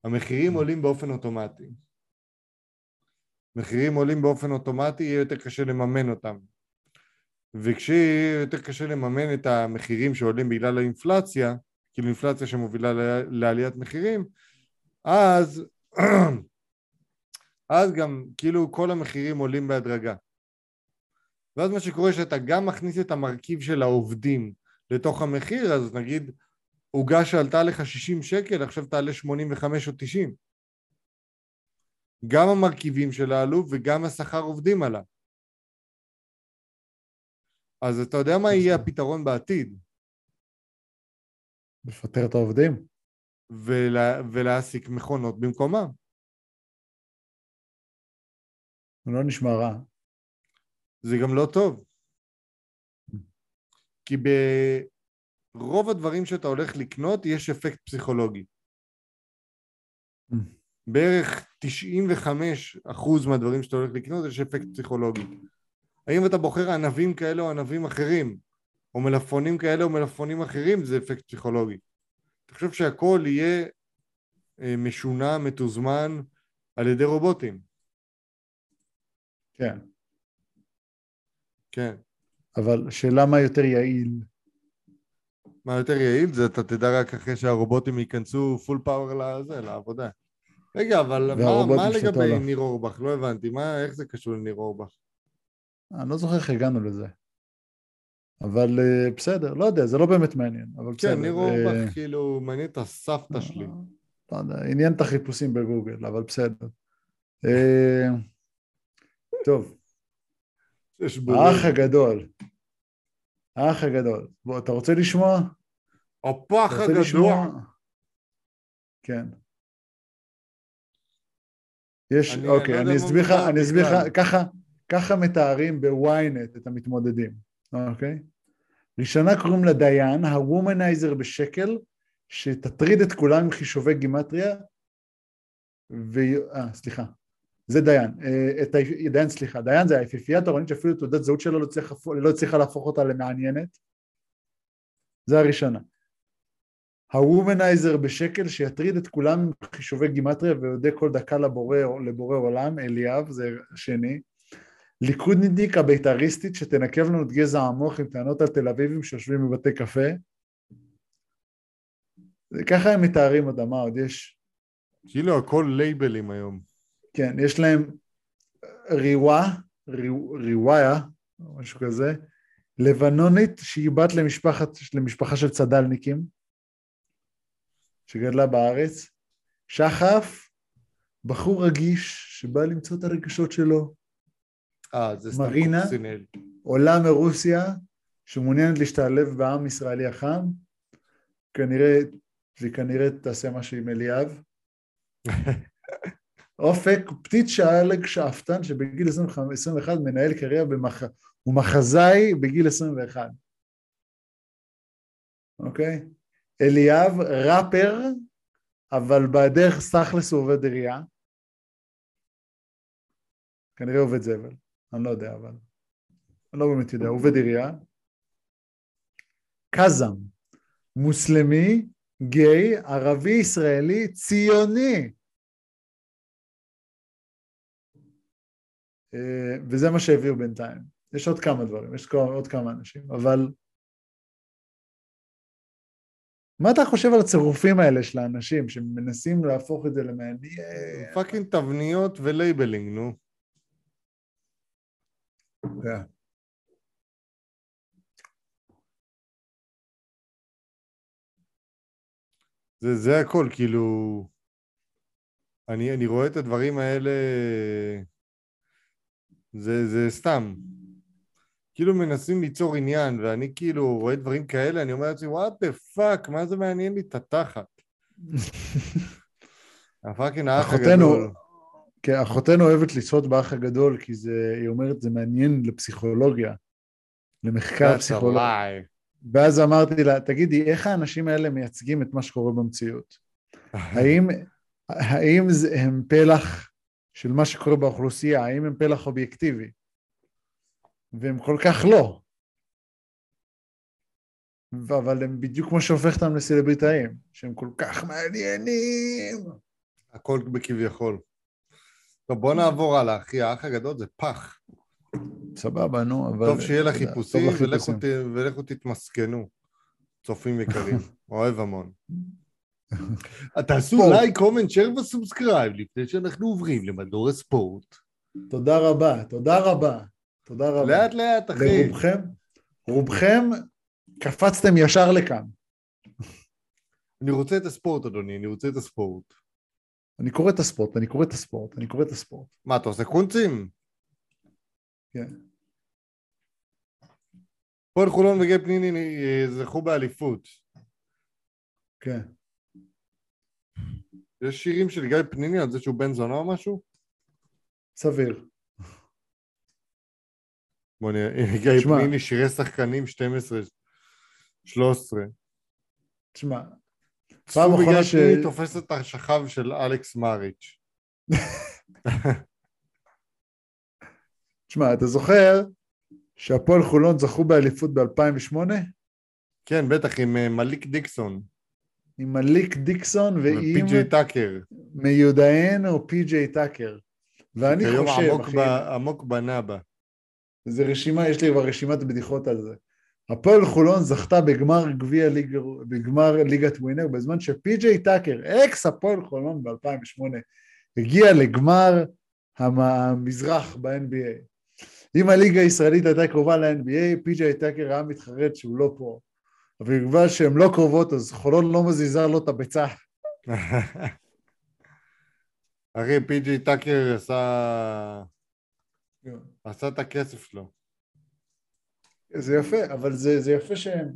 המחירים עולים באופן אוטומטי. מחירים עולים באופן אוטומטי, יהיה יותר קשה לממן אותם. וכשיהיה יותר קשה לממן את המחירים שעולים בגלל האינפלציה, כאילו אינפלציה שמובילה לעליית מחירים, אז, אז גם כאילו כל המחירים עולים בהדרגה. ואז מה שקורה שאתה גם מכניס את המרכיב של העובדים לתוך המחיר, אז נגיד עוגה שעלתה לך 60 שקל, עכשיו תעלה 85 או 90. גם המרכיבים שלה עלו וגם השכר עובדים עלה. אז אתה יודע מה יהיה הפתרון בעתיד? לפטר את העובדים. ולה, ולהעסיק מכונות במקומם. זה לא נשמע רע. זה גם לא טוב. כי ברוב הדברים שאתה הולך לקנות יש אפקט פסיכולוגי. בערך 95% מהדברים שאתה הולך לקנות יש אפקט פסיכולוגי. האם אתה בוחר ענבים כאלה או ענבים אחרים, או מלפפונים כאלה או מלפפונים אחרים, זה אפקט פסיכולוגי. אתה חושב שהכל יהיה אה, משונה, מתוזמן, על ידי רובוטים. כן. כן. אבל שאלה מה יותר יעיל. מה יותר יעיל? זה אתה תדע רק אחרי שהרובוטים ייכנסו פול פאוור לזה, לעבודה. רגע, אבל מה, מה לגבי ניר אורבך? לא הבנתי, מה, איך זה קשור לניר אורבך? אני לא זוכר איך הגענו לזה. אבל uh, בסדר, לא יודע, זה לא באמת מעניין, אבל כן, בסדר. כן, ניר אורבך uh, כאילו מעניין את הסבתא uh, שלי. לא יודע, עניין את החיפושים בגוגל, אבל בסדר. טוב. האח הגדול. האח הגדול. בוא, אתה רוצה לשמוע? הפח הגדול. כן. יש, אני אוקיי, אני אסביר לך, אני אסביר לך, ככה, ככה מתארים בוויינט את המתמודדים, אוקיי? ראשונה קוראים לה דיין, ה womanizer בשקל, שתטריד את כולם עם חישובי גימטריה, ו... אה, סליחה, זה דיין, אה, את ה... דיין, סליחה, דיין זה היפיפייה התורנית שאפילו תעודת זהות שלו לא, צריך, לא הצליחה להפוך אותה למעניינת, זה הראשונה. ה womanizer בשקל שיטריד את כולם עם חישובי גימטריה ויודה כל דקה לבורא, לבורא עולם, אליאב, זה שני. ליכודניק הבית"ריסטית שתנקב לנו את גזע המוח עם טענות על תל אביבים שיושבים בבתי קפה. ככה הם מתארים אותם, מה עוד יש? כאילו הכל לייבלים היום. כן, יש להם ריווה, ריוויה, משהו כזה, לבנונית שהיא בת למשפחת, למשפחה של צד"לניקים. שגדלה בארץ, שחף, בחור רגיש שבא למצוא את הרגשות שלו. אה, זה סתם מרינה, עולה מרוסיה, שמעוניינת להשתלב בעם ישראלי החם, כנראה, והיא כנראה תעשה משהו עם אליאב. אופק, פתית שאלג שאפתן, שבגיל 21 מנהל קריירה במח... הוא מחזאי בגיל 21. אוקיי? אליאב ראפר, אבל בדרך סטחלס הוא עובד עירייה. כנראה עובד זבל, אני לא יודע, אבל... אני לא באמת יודע, עובד עירייה. קאזם, מוסלמי, גיי, ערבי ישראלי, ציוני. אה, וזה מה שהביאו בינתיים. יש עוד כמה דברים, יש עוד כמה אנשים, אבל מה אתה חושב על הצירופים האלה של האנשים שמנסים להפוך את זה למעניין? fucking תבניות ו labeling, נו. זה, זה הכל, כאילו... אני, אני רואה את הדברים האלה... זה, זה סתם. כאילו מנסים ליצור עניין, ואני כאילו רואה דברים כאלה, אני אומר לעצמי, what the fuck, מה זה מעניין לי את התחת? ה fucking האח הגדול. כן, אחותנו אוהבת לצפות באח הגדול, כי זה, היא אומרת, זה מעניין לפסיכולוגיה, למחקר פסיכולוגיה. ואז אמרתי לה, תגידי, איך האנשים האלה מייצגים את מה שקורה במציאות? האם, האם הם פלח של מה שקורה באוכלוסייה? האם הם פלח אובייקטיבי? והם כל כך לא. אבל הם בדיוק כמו שהופך אותם לסלבריטאים, שהם כל כך מעניינים. הכל בכביכול. טוב, בוא נעבור הלאה, אחי, האח הגדול זה פח. סבבה, נו, אבל... טוב שיהיה לך חיפושים, ולכו תתמסכנו, צופים יקרים. אוהב המון. תעשו לייק, comment, share ו subscribe לפני שאנחנו עוברים למדור הספורט. תודה רבה, תודה רבה. תודה רבה. לאט לאט, אחי. לרובכם, רובכם קפצתם ישר לכאן. אני רוצה את הספורט, אדוני, אני רוצה את הספורט. אני קורא את הספורט, אני קורא את הספורט, אני קורא את הספורט. מה, אתה עושה קונצים? כן. פועל חולון וגיא פניני אה, זכו באליפות. כן. יש שירים של גיא פניני על זה שהוא בן זונה או משהו? סביר. בוא נראה, גיא פניני שירי שחקנים 12, 13. תשמע, פעם אחרונה ש... פניני תופס את השכב של אלכס מאריץ'. תשמע, אתה זוכר שהפועל חולון זכו באליפות ב-2008? כן, בטח, עם אה, מליק דיקסון. עם מליק דיקסון ועם... פי.ג'יי טאקר. מיודענו פי.ג'יי טאקר. ואני חושב, אחי... עמוק בנאבה. זה רשימה, יש לי כבר רשימת בדיחות על זה. הפועל חולון זכתה בגמר גביע ליג, בגמר ליגת ווינר בזמן שפי.ג'יי טאקר, אקס הפועל חולון ב-2008, הגיע לגמר המזרח ב-NBA. אם הליגה הישראלית הייתה קרובה ל-NBA, פי.ג'יי טאקר היה מתחרט שהוא לא פה. אבל בגלל שהן לא קרובות, אז חולון לא מזיזה לו את הביצה. אחי, פי.ג'יי טאקר עשה... כן. עשה את הכסף שלו. זה יפה, אבל זה, זה יפה שהם,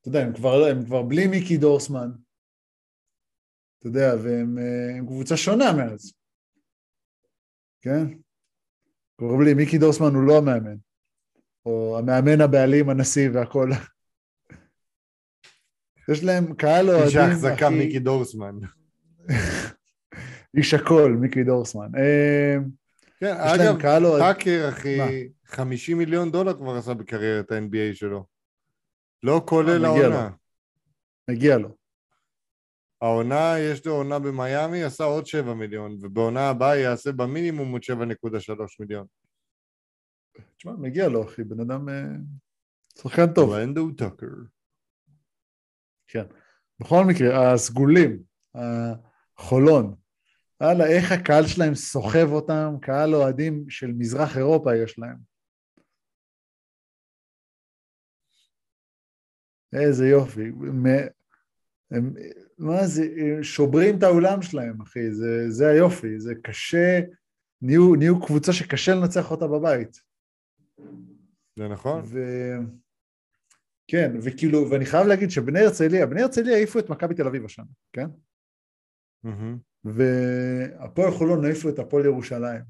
אתה יודע, הם כבר, הם כבר בלי מיקי דורסמן, אתה יודע, והם אה, קבוצה שונה מאז, כן? כבר בלי, מיקי דורסמן הוא לא המאמן, או המאמן הבעלים, הנשיא והכל. יש להם קהל אוהדים הכי... איש ההחזקה מיקי דורסמן. איש הכל, מיקי דורסמן. אה, כן, אגב, טאקר, אחי, 50 מיליון דולר כבר עשה בקריירת ה-NBA שלו. לא כולל העונה. מגיע לו. העונה, יש לו עונה במיאמי, עשה עוד 7 מיליון, ובעונה הבאה יעשה במינימום עוד 7.3 מיליון. תשמע, מגיע לו, אחי, בן אדם אה, שחקן טוב. רנדו טאקר. כן. בכל מקרה, הסגולים, החולון, וואלה, איך הקהל שלהם סוחב אותם, קהל אוהדים של מזרח אירופה יש להם. איזה יופי. הם, הם, מה זה, שוברים את האולם שלהם, אחי, זה, זה היופי, זה קשה, נהיו, נהיו קבוצה שקשה לנצח אותה בבית. זה נכון. ו... כן, וכאילו, ואני חייב להגיד שבני הרצליה, בני הרצליה העיפו את מכבי תל אביב השנה, כן? Mm-hmm. והפועל חולון העיפו את הפועל ירושלים.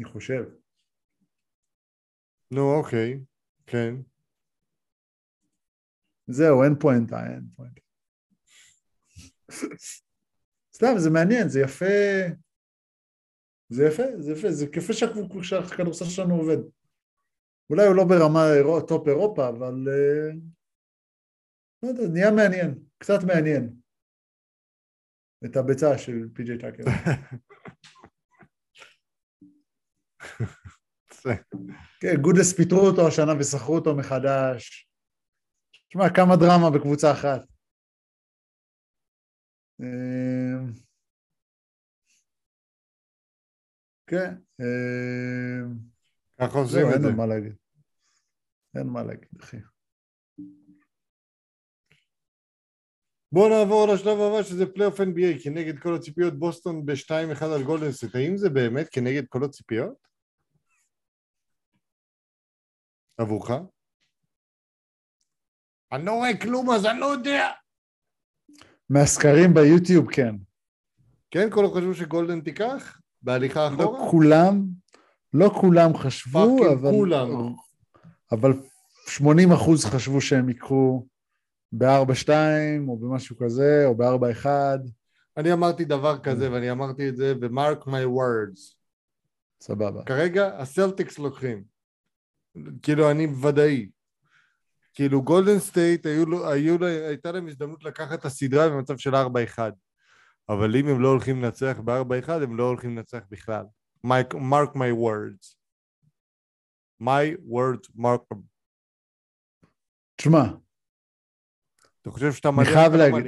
אני חושב. נו, אוקיי, כן. זהו, אין פואנטה, אין פואנטה. סתם, זה מעניין, זה יפה. זה יפה, זה יפה, זה יפה שהכדורסל שלנו עובד. אולי הוא לא ברמה טופ אירופה, אבל... אה, לא יודע, נהיה מעניין, קצת מעניין. את הביצה של פי.ג'יי טאקר. כן, גודס פיטרו אותו השנה ושכרו אותו מחדש. תשמע, כמה דרמה בקבוצה אחת. אמ, כן. אמ, ככה עושים את זה. אין מה להגיד. אין מה להגיד, אחי. בואו נעבור לשלב הבא שזה פלייאוף NBA כנגד כל הציפיות בוסטון ב-2-1 על גולדן סטייט האם זה באמת כנגד כל הציפיות? עבורך? אני לא רואה כלום אז אני לא יודע מהסקרים ביוטיוב כן כן? כולם חשבו שגולדן תיקח? בהליכה לאחורה? לא כולם, לא כולם חשבו, אבל... כולם. אבל 80 אחוז חשבו שהם יקחו ב-4-2 או במשהו כזה, או ב-4-1. אני אמרתי דבר כזה, ואני אמרתי את זה ב-mark my words. סבבה. כרגע הסלטיקס לוקחים. כאילו, אני ודאי. כאילו, גולדן סטייט, היו, היו, הייתה להם הזדמנות לקחת את הסדרה במצב של 4-1. אבל אם הם לא הולכים לנצח ב-4-1, הם לא הולכים לנצח בכלל. My, mark my words. my words, mark them. תשמע, אתה חושב שאתה מליין? חייב להגיד,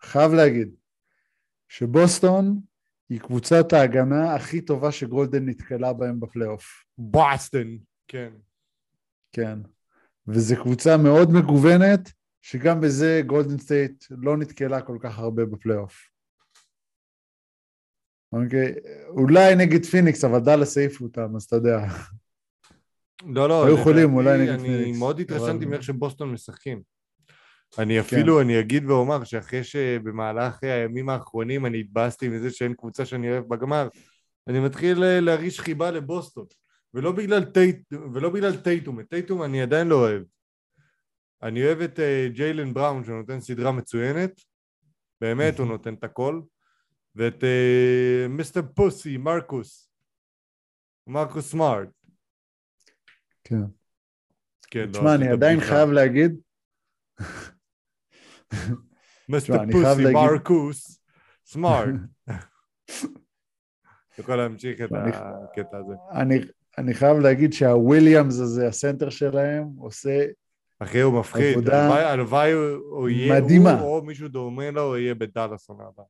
חייב להגיד שבוסטון היא קבוצת ההגנה הכי טובה שגולדן נתקלה בהם בפלייאוף. בוסטון, כן. כן. וזו קבוצה מאוד מגוונת, שגם בזה גולדן סטייט לא נתקלה כל כך הרבה בפלייאוף. אוקיי, אולי נגד פיניקס, אבל דאלאס העיפו אותם, אז אתה יודע. לא, לא. היו יכולים, אולי נגד פיניקס. אני מאוד התרשמתי מאיך שבוסטון משחקים. אני אפילו, כן. אני אגיד ואומר שאחרי שבמהלך הימים האחרונים אני התבאסתי מזה שאין קבוצה שאני אוהב בגמר, אני מתחיל אה, להרגיש חיבה לבוסטון, ולא בגלל, טייט, ולא בגלל טייטום, את טייטום אני עדיין לא אוהב. אני אוהב את אה, ג'יילן בראון שנותן סדרה מצוינת, באמת הוא נותן את הכל, ואת uh, מיסטר פוסי, מרקוס, מרקוס סמארט. כן. כן, תשמע, לא, אני עדיין חייב להגיד מיסטר פוסי מרקוס סמארט. אתה יכול להמשיך את הקטע הזה. אני חייב להגיד שהוויליאמס הזה, הסנטר שלהם, עושה אחי, הוא מפחיד. הלוואי הוא יהיה, מדהימה. הוא או מישהו דומה לו, הוא יהיה בדאלאס עונה הבאה.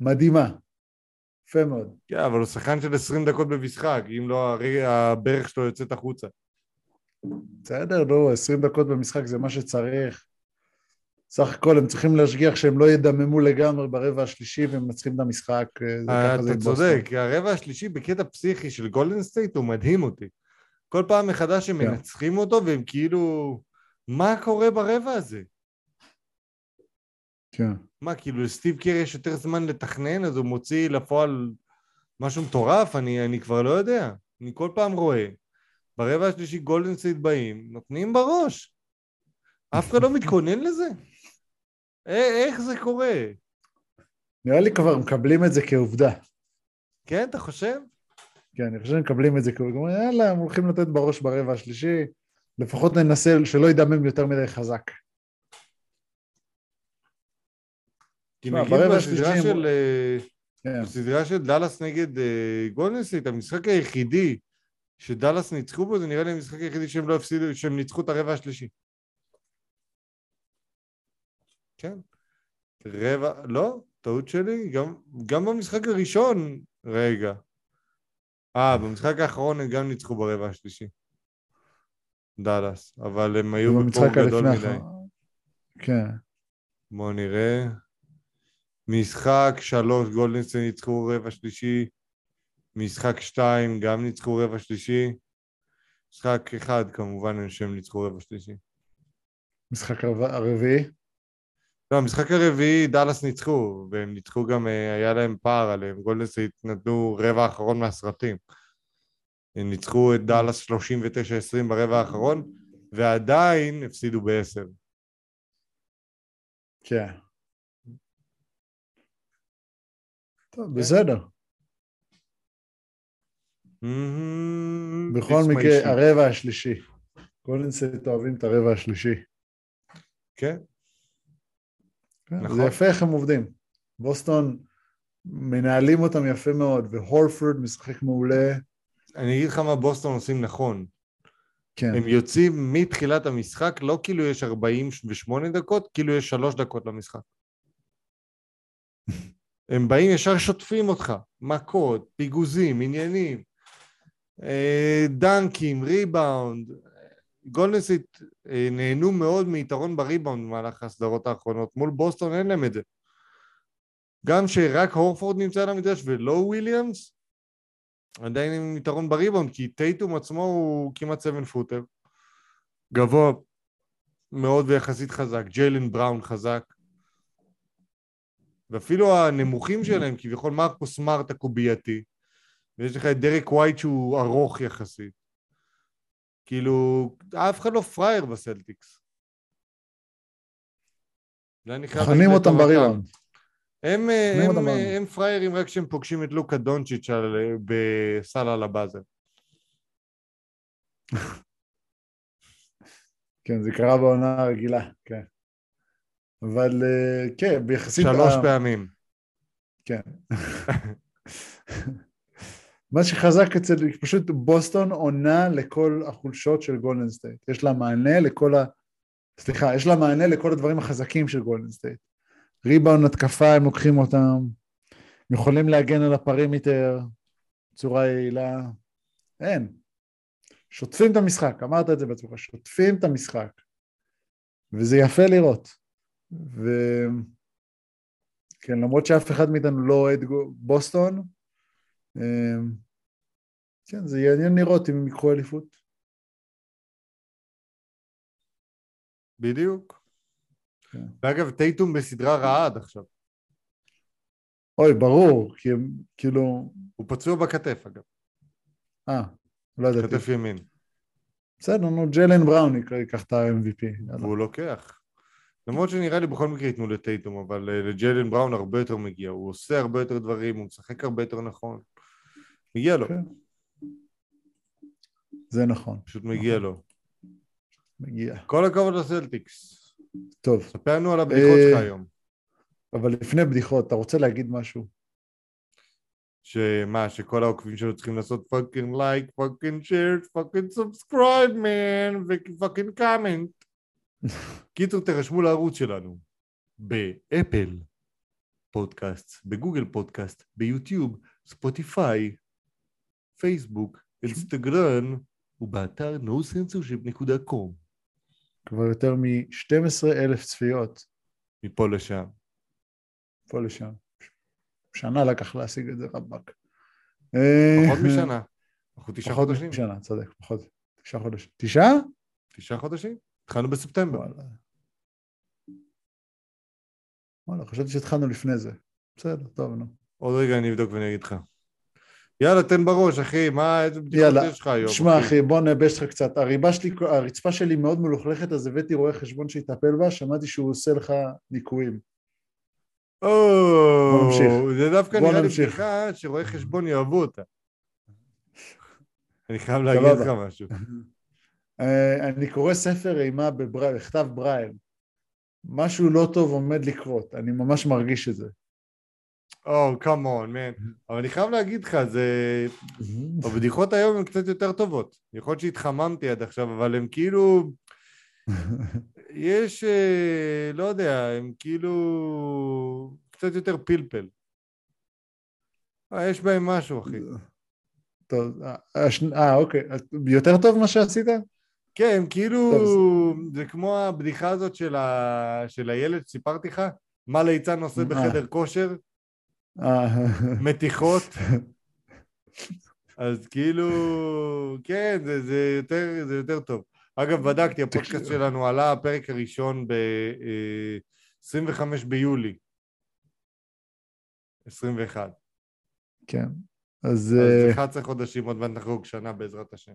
מדהימה. יפה מאוד. כן, אבל הוא שחקן של 20 דקות במשחק, אם לא הברך שלו יוצאת החוצה. בסדר, לא, 20 דקות במשחק זה מה שצריך. סך הכל הם צריכים להשגיח שהם לא ידממו לגמרי ברבע השלישי והם מנצחים את המשחק. אה, אתה צודק, הרבע השלישי בקטע פסיכי של גולדן סטייט הוא מדהים אותי. כל פעם מחדש הם כן. מנצחים אותו והם כאילו... מה קורה ברבע הזה? כן. מה, כאילו לסטיב קר יש יותר זמן לתכנן, אז הוא מוציא לפועל משהו מטורף? אני, אני כבר לא יודע. אני כל פעם רואה. ברבע השלישי גולדן סטייט באים, נותנים בראש. אף אחד לא מתכונן לזה? איך זה קורה? נראה לי כבר מקבלים את זה כעובדה. כן, אתה חושב? כן, אני חושב שמקבלים את זה כעובדה. יאללה, הם הולכים לתת בראש ברבע השלישי, לפחות ננסה שלא ידמם יותר מדי חזק. כי נגיד בסדרה של... אה, כן. בסדרה של דאלאס נגד אה, גולדנסית, המשחק היחידי שדאלאס ניצחו בו, זה נראה לי המשחק היחידי שהם לא הפסידו, שהם ניצחו את הרבע השלישי. כן. רבע, לא, טעות שלי, גם, גם במשחק הראשון, רגע. אה, במשחק האחרון הם גם ניצחו ברבע השלישי. דאלאס, אבל הם היו בפור גדול מדי. כן. בואו נראה. משחק שלוש גולדנסטיין ניצחו רבע שלישי, משחק שתיים גם ניצחו רבע שלישי, משחק אחד כמובן שהם ניצחו רבע שלישי. משחק הרביעי? לא, המשחק הרביעי דאלאס ניצחו, והם ניצחו גם, אה, היה להם פער עליהם, גולדן סטייט נתנו רבע האחרון מהסרטים. הם ניצחו את דאלאס 39-20 ברבע האחרון, ועדיין הפסידו בעשר. כן. טוב, כן. בסדר. בכל מקרה, הרבע השלישי. גולדנסט אוהבים את הרבע השלישי. כן. כן. נכון. זה יפה איך הם עובדים. בוסטון מנהלים אותם יפה מאוד, והורפורד משחק מעולה. אני אגיד לך מה בוסטון עושים נכון. כן. הם יוצאים מתחילת המשחק, לא כאילו יש 48 דקות, כאילו יש 3 דקות למשחק. הם באים ישר שוטפים אותך, מכות, פיגוזים, עניינים, אה, דנקים, ריבאונד. גולדן סטייט אה, נהנו מאוד מיתרון בריבאונד במהלך הסדרות האחרונות. מול בוסטון אין להם את זה. גם שרק הורפורד נמצא על המגרש ולא וויליאמס, עדיין עם יתרון בריבאונד, כי טייטום עצמו הוא כמעט 7 footer. גבוה מאוד ויחסית חזק, ג'יילן בראון חזק. ואפילו הנמוכים שלהם, כביכול מרקוס סמארט הקובייתי, ויש לך את דרק ווייט שהוא ארוך יחסית. כאילו, אף אחד לא פראייר בסלטיקס. מכנים אותם בריבאונד. הם, הם, הם, הם פראיירים רק כשהם פוגשים את לוקה דונצ'יץ' בסל על הבאזר. כן, זה קרה בעונה הרגילה, כן. אבל אה, כן, ביחסית... שלוש. פעמים. כן. מה שחזק אצל, פשוט בוסטון עונה לכל החולשות של גולדן סטייט. יש לה מענה לכל ה... סליחה, יש לה מענה לכל הדברים החזקים של גולדן סטייט. ריבאונד התקפה, הם לוקחים אותם, הם יכולים להגן על ה perimeter בצורה יעילה. אין. שוטפים את המשחק, אמרת את זה בעצמך, שוטפים את המשחק. וזה יפה לראות. וכן, למרות שאף אחד מאיתנו לא אוהד בוסטון, כן, זה יעניין לראות אם הם יקחו אליפות. בדיוק. כן. ואגב, טייטום בסדרה רעה עד עכשיו. אוי, ברור, כי הם כאילו... הוא פצוע בכתף, אגב. אה, לא ידעתי. כתף ימין. בסדר, נו, ג'לן בראון ייקח את ה-MVP. והוא לוקח. למרות שנראה לי בכל מקרה ייתנו לטייטום, אבל אה, לג'לן בראון הרבה יותר מגיע, הוא עושה הרבה יותר דברים, הוא משחק הרבה יותר נכון. מגיע לו. כן. זה נכון. פשוט מגיע נכון. לו. מגיע. כל הכבוד לסלטיקס. טוב. ספר לנו על הבדיחות שלך אה, היום. אבל לפני בדיחות, אתה רוצה להגיד משהו? שמה, שכל העוקבים שלו צריכים לעשות fucking like, fucking share, fucking subscribe man, ו fucking comment. קיצור, תרשמו לערוץ שלנו באפל פודקאסט, בגוגל פודקאסט, ביוטיוב, ספוטיפיי, פייסבוק, אינסטגרם ובאתר nocensorship.com. כבר יותר מ-12 אלף צפיות. מפה לשם. מפה לשם. שנה לקח להשיג את זה רבאק. פחות משנה. אנחנו תשעה חודשים. פחות משנה, צודק, פחות. תשעה חודשים. תשעה? תשעה חודשים. התחלנו בספטמבר. וואלה. וואלה, חשבתי שהתחלנו לפני זה. בסדר, טוב, נו. עוד רגע אני אבדוק ואני אגיד לך. יאללה, תן בראש, אחי, מה, איזה בדיחות יש לך היום? שמע, אחי, בוא נאבש לך קצת. הריבה שלי, הרצפה שלי מאוד מלוכלכת, אז הבאתי רואה חשבון שיטפל בה, שמעתי שהוא עושה לך ניקויים. או, זה דווקא נראה לי בדיחה שרואי חשבון יאהבו אותה. אני חייב להגיד לך משהו. אה, אני קורא ספר אימה בכתב ברייל. משהו לא טוב עומד לקרות, אני ממש מרגיש את זה. או, כמון, מן. אבל אני חייב להגיד לך, זה... הבדיחות היום הן קצת יותר טובות. יכול להיות שהתחממתי עד עכשיו, אבל הן כאילו... יש, אה, לא יודע, הם כאילו קצת יותר פלפל. אה, יש בהם משהו, אחי. טוב, אה, אה אוקיי. יותר טוב מה שעשית? כן, כאילו, זה כמו הבדיחה הזאת של, ה... של הילד שסיפרתי לך, מה ליצן עושה בחדר כושר? מתיחות. אז כאילו, כן, זה, זה, יותר, זה יותר טוב. אגב, בדקתי, הפודקאסט שלנו עלה הפרק הראשון ב-25 אה, ביולי 21. כן, אז... אז 11 אה, חודשים, עוד מעט נחגוג שנה בעזרת השם.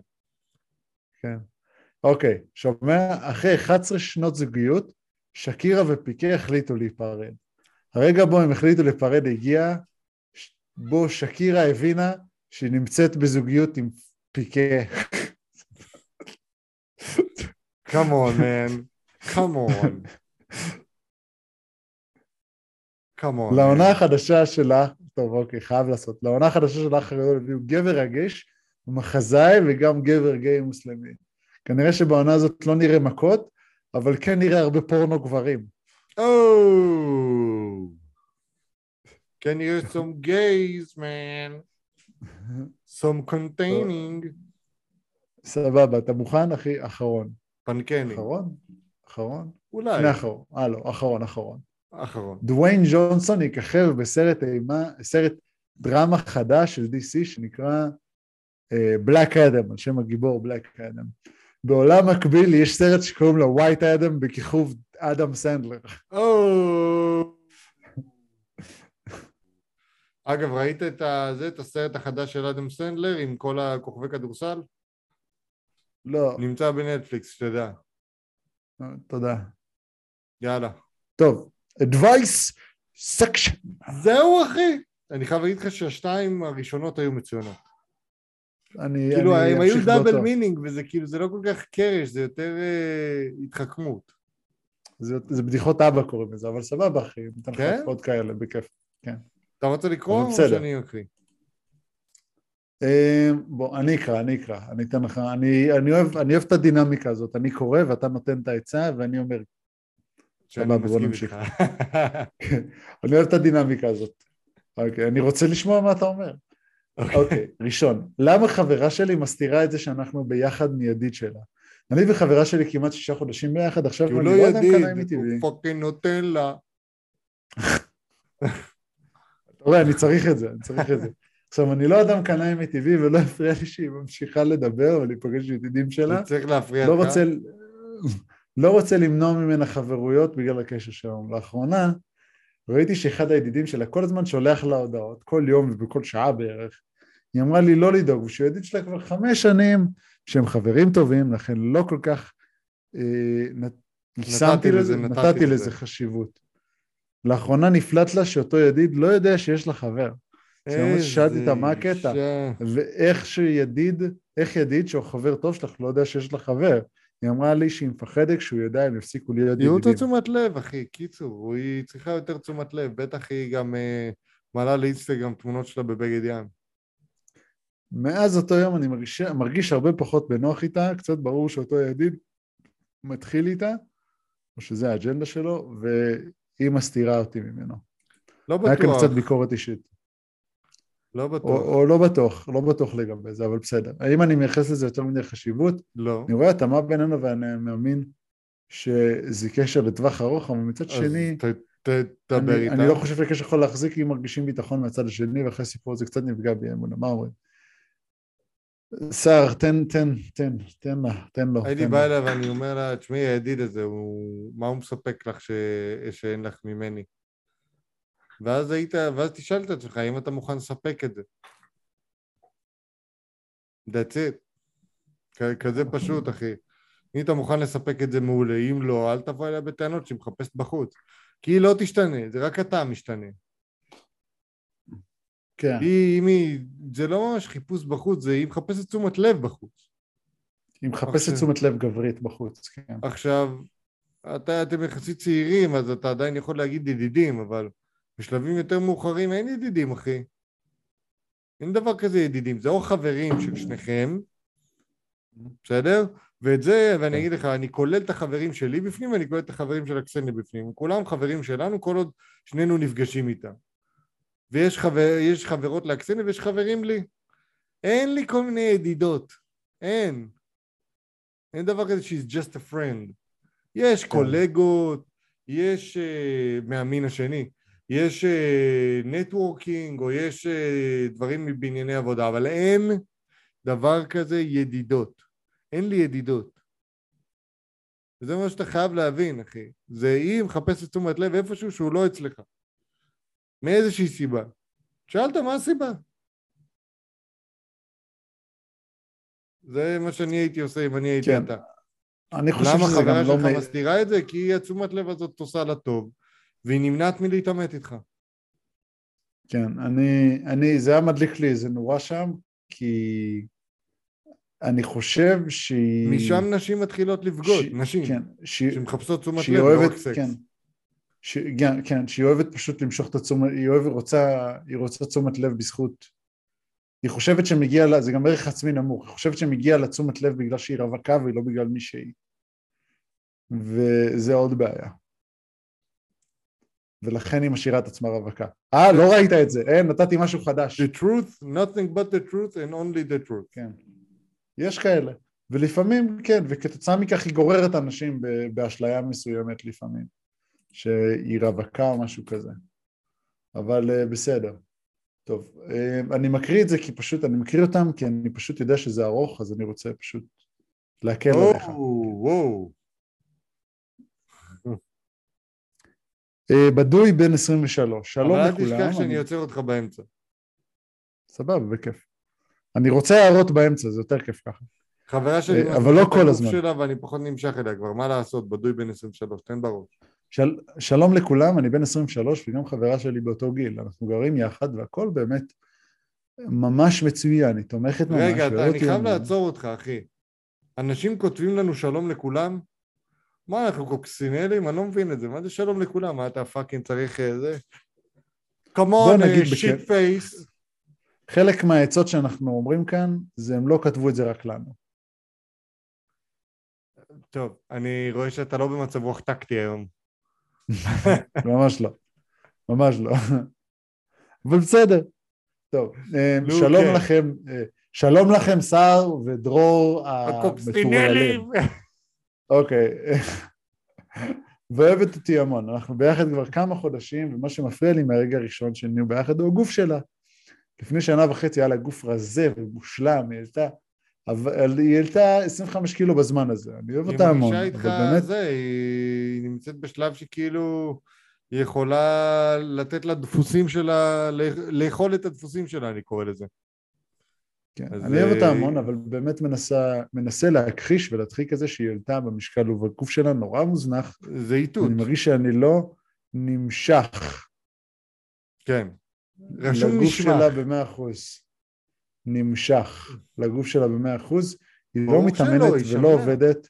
כן. אוקיי, שומע? אחרי 11 שנות זוגיות, שקירה ופיקה החליטו להיפרד. הרגע בו הם החליטו להיפרד הגיע, בו שקירה הבינה שהיא נמצאת בזוגיות עם פיקה. Come on, man. Come on. Come on. לעונה החדשה שלה, טוב, אוקיי, חייב לעשות. לעונה החדשה של האח הגדול הביאו גבר רגיש, מחזאי וגם גבר גיי מוסלמי. כנראה שבעונה הזאת לא נראה מכות, אבל כן נראה הרבה פורנו גברים. Oh! Can you some gays, man? Some containing. סבבה, אתה מוכן, אחי? אחרון. פנקני. אחרון? אחרון? אולי. לפני אחרון. אה, לא, אחרון, אחרון. אחרון. דוויין ג'ונסון יככב בסרט אימה, סרט דרמה חדש של DC שנקרא בלק uh, אדם, על שם הגיבור בלק אדם. בעולם מקביל יש סרט שקוראים לו White Adam בכיכוב אדם סנדלר. אגב, ראית את, הזה, את הסרט החדש של אדם סנדלר עם כל הכוכבי כדורסל? לא. נמצא בנטפליקס, שתדע. אה, תודה. יאללה. טוב, advice section. זהו אחי. אני חייב להגיד לך שהשתיים הראשונות היו מצוינות. אני, כאילו אני הם היו double meaning וזה כאילו זה לא כל כך קרש זה יותר אה, התחכמות. זה, זה בדיחות אבא קוראים לזה אבל סבבה אחי, ניתן לך כן? עוד כאלה בכיף, כן. אתה רוצה לקרוא או שאני אקריא? אה, בוא, אני אקרא, אני אקרא, אני אתן לך, אני, אני, אוהב, אני אוהב את הדינמיקה הזאת, אני קורא ואתה נותן את העצה ואני אומר, סבבה, בוא נמשיך. אני אוהב את הדינמיקה הזאת. אוקיי, אני רוצה לשמוע מה אתה אומר. אוקיי, okay. okay, ראשון, למה חברה שלי מסתירה את זה שאנחנו ביחד מידית שלה? אני וחברה שלי כמעט שישה חודשים ביחד, עכשיו אני לא יודע אם קנאים איתי. הוא פאקינג נותן לה. רואה, אני צריך את זה, אני צריך את זה. עכשיו, אני לא אדם קנאי מטבעי ולא הפריע לי שהיא ממשיכה לדבר ולהיפגש עם ידידים שלה. צריך להפריע לא רוצה, לא רוצה למנוע ממנה חברויות בגלל הקשר שלנו. לאחרונה ראיתי שאחד הידידים שלה כל הזמן שולח לה הודעות, כל יום ובכל שעה בערך. היא אמרה לי לא לדאוג, ושהוא ידיד שלה כבר חמש שנים שהם חברים טובים, לכן לא כל כך אה, נתתי לזה, נתתי לזה חשיבות. לאחרונה נפלט לה שאותו ידיד לא יודע שיש לה חבר. אז שאלתי אותה מה הקטע, ואיך שידיד, איך ידיד שהוא חבר טוב שלך לא יודע שיש לה חבר. היא אמרה לי שהיא מפחדת שהוא יודע הם יפסיקו להיות ידידים. היא רוצה תשומת לב, אחי, קיצור, היא צריכה יותר תשומת לב, בטח היא גם uh, מעלה לאינסטגרם תמונות שלה בבגד ים. מאז אותו יום אני מרגיש, מרגיש הרבה פחות בנוח איתה, קצת ברור שאותו ידיד מתחיל איתה, או שזה האג'נדה שלו, והיא מסתירה אותי ממנו. לא בטוח. היה כאן קצת ביקורת אישית. לא בטוח. או, או לא בטוח, לא בטוח לגבי זה, אבל בסדר. האם אני מייחס לזה יותר מדי חשיבות? לא. אני רואה התאמה בינינו ואני מאמין שזה קשר לטווח ארוך, אבל מצד שני, תדבר איתם. אני לא חושב שקשר יכול להחזיק אם מרגישים ביטחון מהצד השני, ואחרי הסיפור הזה קצת נפגע בי אמונה, מה אומרים? סער, תן, תן, תן, תן לה, תן לו. הייתי בא אליה ואני אומר לה, תשמעי, הידיד הזה, הוא... מה הוא מספק לך ש... שאין לך ממני? ואז היית, ואז תשאל את עצמך, האם אתה מוכן לספק את זה? That's it. כזה פשוט, אחי. אם אתה מוכן לספק את זה מעולה, אם לא, אל תבוא אליה בטענות שהיא מחפשת בחוץ. כי היא לא תשתנה, זה רק אתה משתנה. כן. היא, אם היא, זה לא ממש חיפוש בחוץ, זה היא מחפשת תשומת לב בחוץ. היא מחפשת תשומת לב גברית בחוץ, כן. עכשיו, אתה, אתם יחסית צעירים, אז אתה עדיין יכול להגיד ידידים, אבל בשלבים יותר מאוחרים אין ידידים, אחי. אין דבר כזה ידידים, זה או חברים של שניכם, בסדר? ואת זה, ואני כן. אגיד לך, אני כולל את החברים שלי בפנים ואני כולל את החברים של הקסניה בפנים. כולם חברים שלנו כל עוד שנינו נפגשים איתם. ויש חבר, חברות לאקסניה ויש חברים לי. אין לי כל מיני ידידות. אין. אין דבר כזה she's just a friend. יש כן. קולגות, יש uh, מהמין השני, יש נטוורקינג uh, או יש uh, דברים בענייני עבודה, אבל אין דבר כזה ידידות. אין לי ידידות. וזה מה שאתה חייב להבין, אחי. זה היא מחפשת תשומת לב איפשהו שהוא לא אצלך. מאיזושהי סיבה. שאלת מה הסיבה? זה מה שאני הייתי עושה אם אני הייתי כן. אתה. אני חושב שזה גם לא... למה חברה שלך מסתירה את זה? כי התשומת לב הזאת עושה לה טוב, והיא נמנעת מלהתעמת איתך. כן, אני, אני, זה היה מדליק לי איזה נורה שם, כי אני חושב שהיא... משם נשים מתחילות לבגוד, ש... נשים, כן, ש... שמחפשות תשומת לב, לא רק סקס. כן, ש... כן, כן, שהיא אוהבת פשוט למשוך את התשומת, היא אוהבת, רוצה, היא רוצה תשומת לב בזכות, היא חושבת שמגיע לה, זה גם ערך עצמי נמוך, היא חושבת שמגיע לה תשומת לב בגלל שהיא רווקה והיא לא בגלל מי שהיא. וזה עוד בעיה. ולכן היא משאירה את עצמה רווקה. אה, לא ראית את זה, אין, נתתי משהו חדש. The truth, nothing but the truth and only the truth. כן. יש כאלה. ולפעמים כן, וכתוצאה מכך היא גוררת אנשים באשליה מסוימת לפעמים, שהיא רווקה או משהו כזה. אבל uh, בסדר. טוב, uh, אני מקריא את זה כי פשוט, אני מקריא אותם כי אני פשוט יודע שזה ארוך, אז אני רוצה פשוט להקל oh, עליך. וואו. Uh, בדוי בן 23, שלום לכולם. אבל אל תשכח שאני עוצר אותך באמצע. סבבה, בכיף. אני רוצה הערות באמצע, זה יותר כיף ככה. חברה שלי, אה, אבל לא כל הזמן. שלה ואני פחות נמשך אליה כבר, מה לעשות, בדוי בן 23, תן בראש. של, שלום לכולם, אני בן 23 וגם חברה שלי באותו גיל, אנחנו גרים יחד והכל באמת ממש מצוין, היא תומכת ממש. רגע, אתה, אני חייב לעצור אותך, אחי. אנשים כותבים לנו שלום לכולם? מה, אנחנו קוקסינלים? אני לא מבין את זה, מה זה שלום לכולם? מה אתה fucking צריך אה, זה? Come on, shit face. חלק מהעצות שאנחנו אומרים כאן, זה הם לא כתבו את זה רק לנו. טוב, אני רואה שאתה לא במצב רוח טקטי היום. ממש לא, ממש לא. אבל בסדר. טוב, אה, שלום. לכם, אה, שלום לכם סער ודרור המטורללים. אוקיי. ואוהבת אותי המון, אנחנו ביחד כבר כמה חודשים, ומה שמפריע לי מהרגע הראשון שנהיו ביחד הוא הגוף שלה. לפני שנה וחצי היה לה גוף רזה ומושלם, היא העלתה, אבל היא העלתה 25 קילו בזמן הזה, אני אוהב אותה המון, אבל באמת... זה, היא נמצאת בשלב שכאילו היא יכולה לתת לה דפוסים שלה, לאכול את הדפוסים שלה, אני קורא לזה. כן, אני אוהב אותה המון, אבל באמת מנסה, מנסה להכחיש ולהדחיק את זה שהיא העלתה במשקל ובגוף שלה נורא מוזנח. זה איתות. אני מרגיש שאני לא נמשך. כן. רשום לגוף נשמח. שלה במאה אחוז. נמשך לגוף שלה במאה אחוז, היא לא מתאמנת ולא עובדת,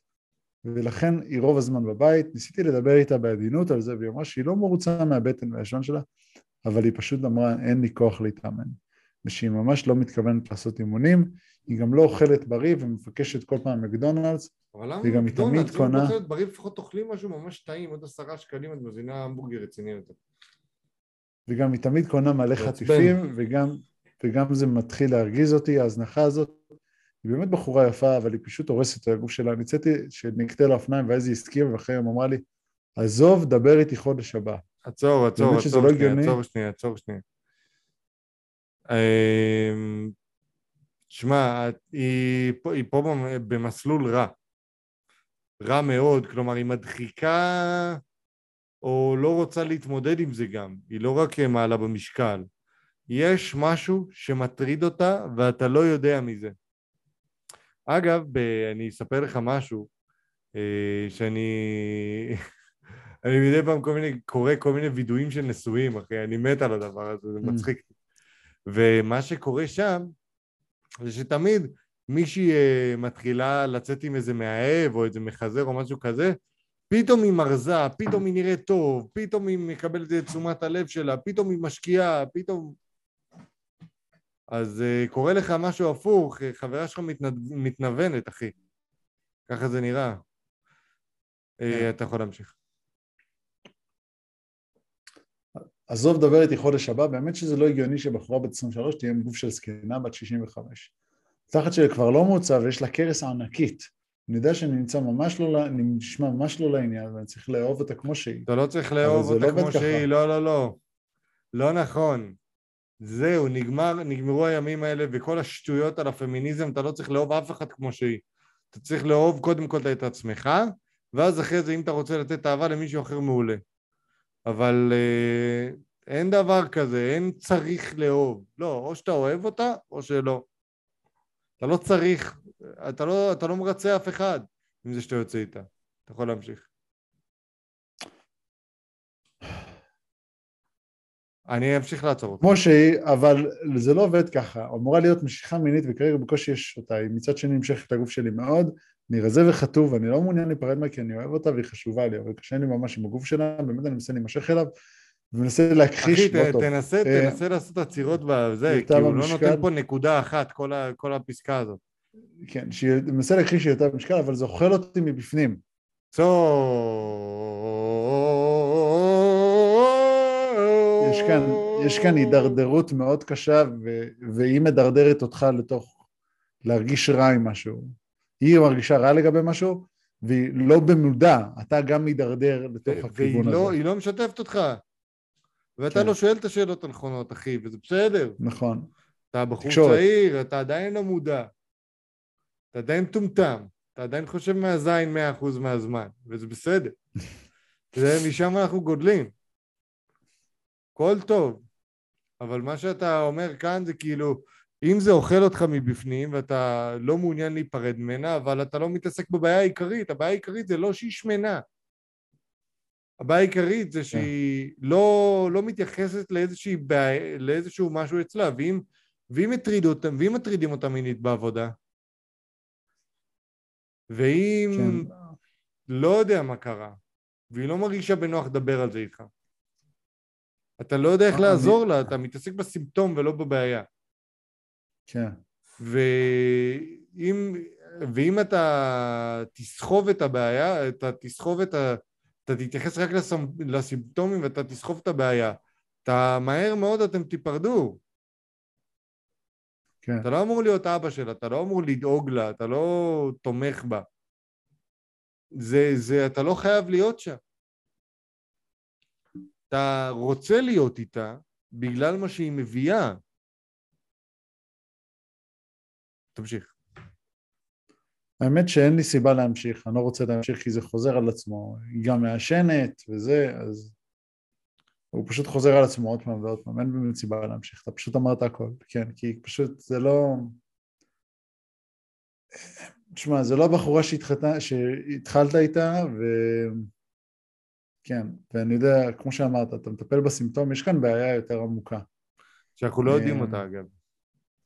ולכן היא רוב הזמן בבית. ניסיתי לדבר איתה בעדינות על זה, והיא אמרה שהיא לא מרוצה מהבטן והלשון שלה, אבל היא פשוט אמרה, אין לי כוח להתאמן. ושהיא ממש לא מתכוונת לעשות אימונים, היא גם לא אוכלת בריא ומבקשת כל פעם מקדונלדס, והיא גם היא תמיד קונה... אבל למה בריא לפחות תאכלי משהו ממש טעים, עוד עשרה שקלים את מזינה המבורגר רציני יותר. וגם היא תמיד קונה מלא חטיפים, וגם, וגם זה מתחיל להרגיז אותי, ההזנחה הזאת. היא באמת בחורה יפה, אבל היא פשוט הורסת את הגוף שלה. אני הצאתי שנקטה לאופניים ואז היא הסכימה, ואחרי יום אמרה לי, עזוב, דבר איתי חודש הבא. עצור, עצור, עצור לא שנייה, עצור שנייה, עצור שנייה. אמ, שמע, היא, היא פה במסלול רע. רע מאוד, כלומר היא מדחיקה או לא רוצה להתמודד עם זה גם, היא לא רק מעלה במשקל. יש משהו שמטריד אותה ואתה לא יודע מזה. אגב, ב- אני אספר לך משהו, אה, שאני... אני מדי פעם כל מיני, קורא כל מיני וידואים של נשואים, אחי, אני מת על הדבר הזה, זה mm. מצחיק. ומה שקורה שם, זה שתמיד מישהי אה, מתחילה לצאת עם איזה מאהב או איזה מחזר או משהו כזה, פתאום היא מרזה, פתאום היא נראית טוב, פתאום היא מקבלת את תשומת הלב שלה, פתאום היא משקיעה, פתאום... אז uh, קורה לך משהו הפוך, חברה שלך מתנ... מתנוונת, אחי. ככה זה נראה. Uh, אתה יכול להמשיך. עזוב, דבר איתי חודש הבא, באמת שזה לא הגיוני שבחורה בת 23 תהיה עם גוף של זקנה בת 65. תחת שלי כבר לא מוצא ויש לה קרס ענקית. אני יודע שאני נמצא ממש לא, אני נשמע ממש לא לעניין ואני צריך לאהוב אותה כמו שהיא. אתה לא צריך לאהוב אותה לא כמו שהיא, לא, לא, לא. לא נכון. זהו, נגמר, נגמרו הימים האלה וכל השטויות על הפמיניזם, אתה לא צריך לאהוב אף אחד כמו שהיא. אתה צריך לאהוב קודם כל את עצמך, ואז אחרי זה אם אתה רוצה לתת אהבה למישהו אחר מעולה. אבל אה, אין דבר כזה, אין צריך לאהוב. לא, או שאתה אוהב אותה או שלא. אתה לא צריך, אתה לא, אתה לא מרצה אף אחד עם זה שאתה יוצא איתה. אתה יכול להמשיך. אני אמשיך לעצור אותך. כמו שהיא, אבל זה לא עובד ככה. אמורה להיות משיכה מינית וכרגע בקושי יש אותה. היא מצד שני נמשכת את הגוף שלי מאוד, אני רזה וחטוב, אני לא מעוניין להיפרד ממנה כי אני אוהב אותה והיא חשובה לי, אבל קשה לי ממש עם הגוף שלה, באמת אני מנסה להימשך אליו. ומנסה להכחיש, אחי, לא טוב. תנסה, אה, תנסה לעשות עצירות בזה, כי הוא לא נותן פה נקודה אחת, כל, ה, כל הפסקה הזאת. כן, שהיא מנסה להכחיש שהיא יותר במשקל, אבל זה אוכל אותי מבפנים. יש כאן, יש כאן הידרדרות מאוד קשה, ו, והיא מדרדרת אותך לתוך להרגיש רע עם משהו. היא מרגישה רע לגבי משהו, והיא לא במודע, אתה גם מידרדר לתוך הכיוון לא, הזה. והיא לא משתפת אותך. ואתה כן. לא שואל את השאלות הנכונות, אחי, וזה בסדר. נכון. אתה בחור תקשורת. צעיר, אתה עדיין לא מודע. אתה עדיין טומטם. אתה עדיין חושב מהזין מאה אחוז מהזמן, וזה בסדר. זה, משם אנחנו גודלים. הכל טוב. אבל מה שאתה אומר כאן זה כאילו, אם זה אוכל אותך מבפנים ואתה לא מעוניין להיפרד ממנה, אבל אתה לא מתעסק בבעיה העיקרית, הבעיה העיקרית זה לא שהיא שמנה. הבעיה העיקרית זה כן. שהיא לא, לא מתייחסת לאיזושהי בעיה, לאיזשהו משהו אצלה, ואם, ואם, אותם, ואם מטרידים אותה מינית בעבודה, ואם כן. לא יודע מה קרה, והיא לא מרגישה בנוח לדבר על זה איתך, אתה לא יודע איך לעזור לה, אתה מתעסק בסימפטום ולא בבעיה. כן. ואם, ואם אתה תסחוב את הבעיה, אתה תסחוב את ה... אתה תתייחס רק לסימפטומים ואתה תסחוב את הבעיה. אתה מהר מאוד אתם תיפרדו. כן. אתה לא אמור להיות אבא שלה, אתה לא אמור לדאוג לה, אתה לא תומך בה. זה, זה, אתה לא חייב להיות שם. אתה רוצה להיות איתה בגלל מה שהיא מביאה. תמשיך. האמת שאין לי סיבה להמשיך, אני לא רוצה להמשיך כי זה חוזר על עצמו, היא גם מעשנת וזה, אז הוא פשוט חוזר על עצמו עוד פעם ועוד פעם, אין באמת סיבה להמשיך, אתה פשוט אמרת הכל, כן, כי פשוט זה לא... תשמע, זה לא בחורה שהתחת... שהתחלת איתה, ו... כן, ואני יודע, כמו שאמרת, אתה מטפל בסימפטום, יש כאן בעיה יותר עמוקה. שאנחנו לא יודעים אותה אגב.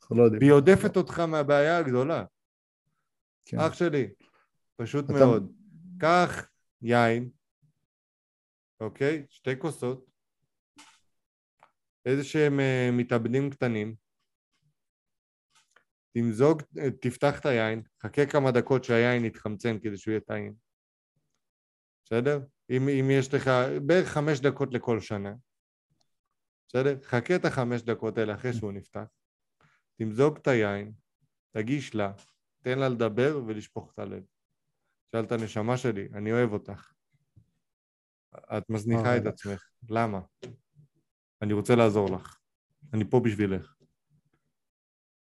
אנחנו לא יודעים. והיא עודפת אותך מהבעיה הגדולה. כן. אח שלי, פשוט אתה... מאוד. קח יין, אוקיי? שתי כוסות, איזה שהם uh, מתאבדים קטנים, תמזוג, תפתח את היין, חכה כמה דקות שהיין יתחמצן כדי שהוא יהיה טעים. בסדר? אם, אם יש לך בערך חמש דקות לכל שנה, בסדר? חכה את החמש דקות האלה אחרי שהוא נפתח, תמזוג את היין, תגיש לה, תן לה לדבר ולשפוך את הלב. שאל את הנשמה שלי, אני אוהב אותך. את מזניחה את עצמך, למה? אני רוצה לעזור לך. אני פה בשבילך.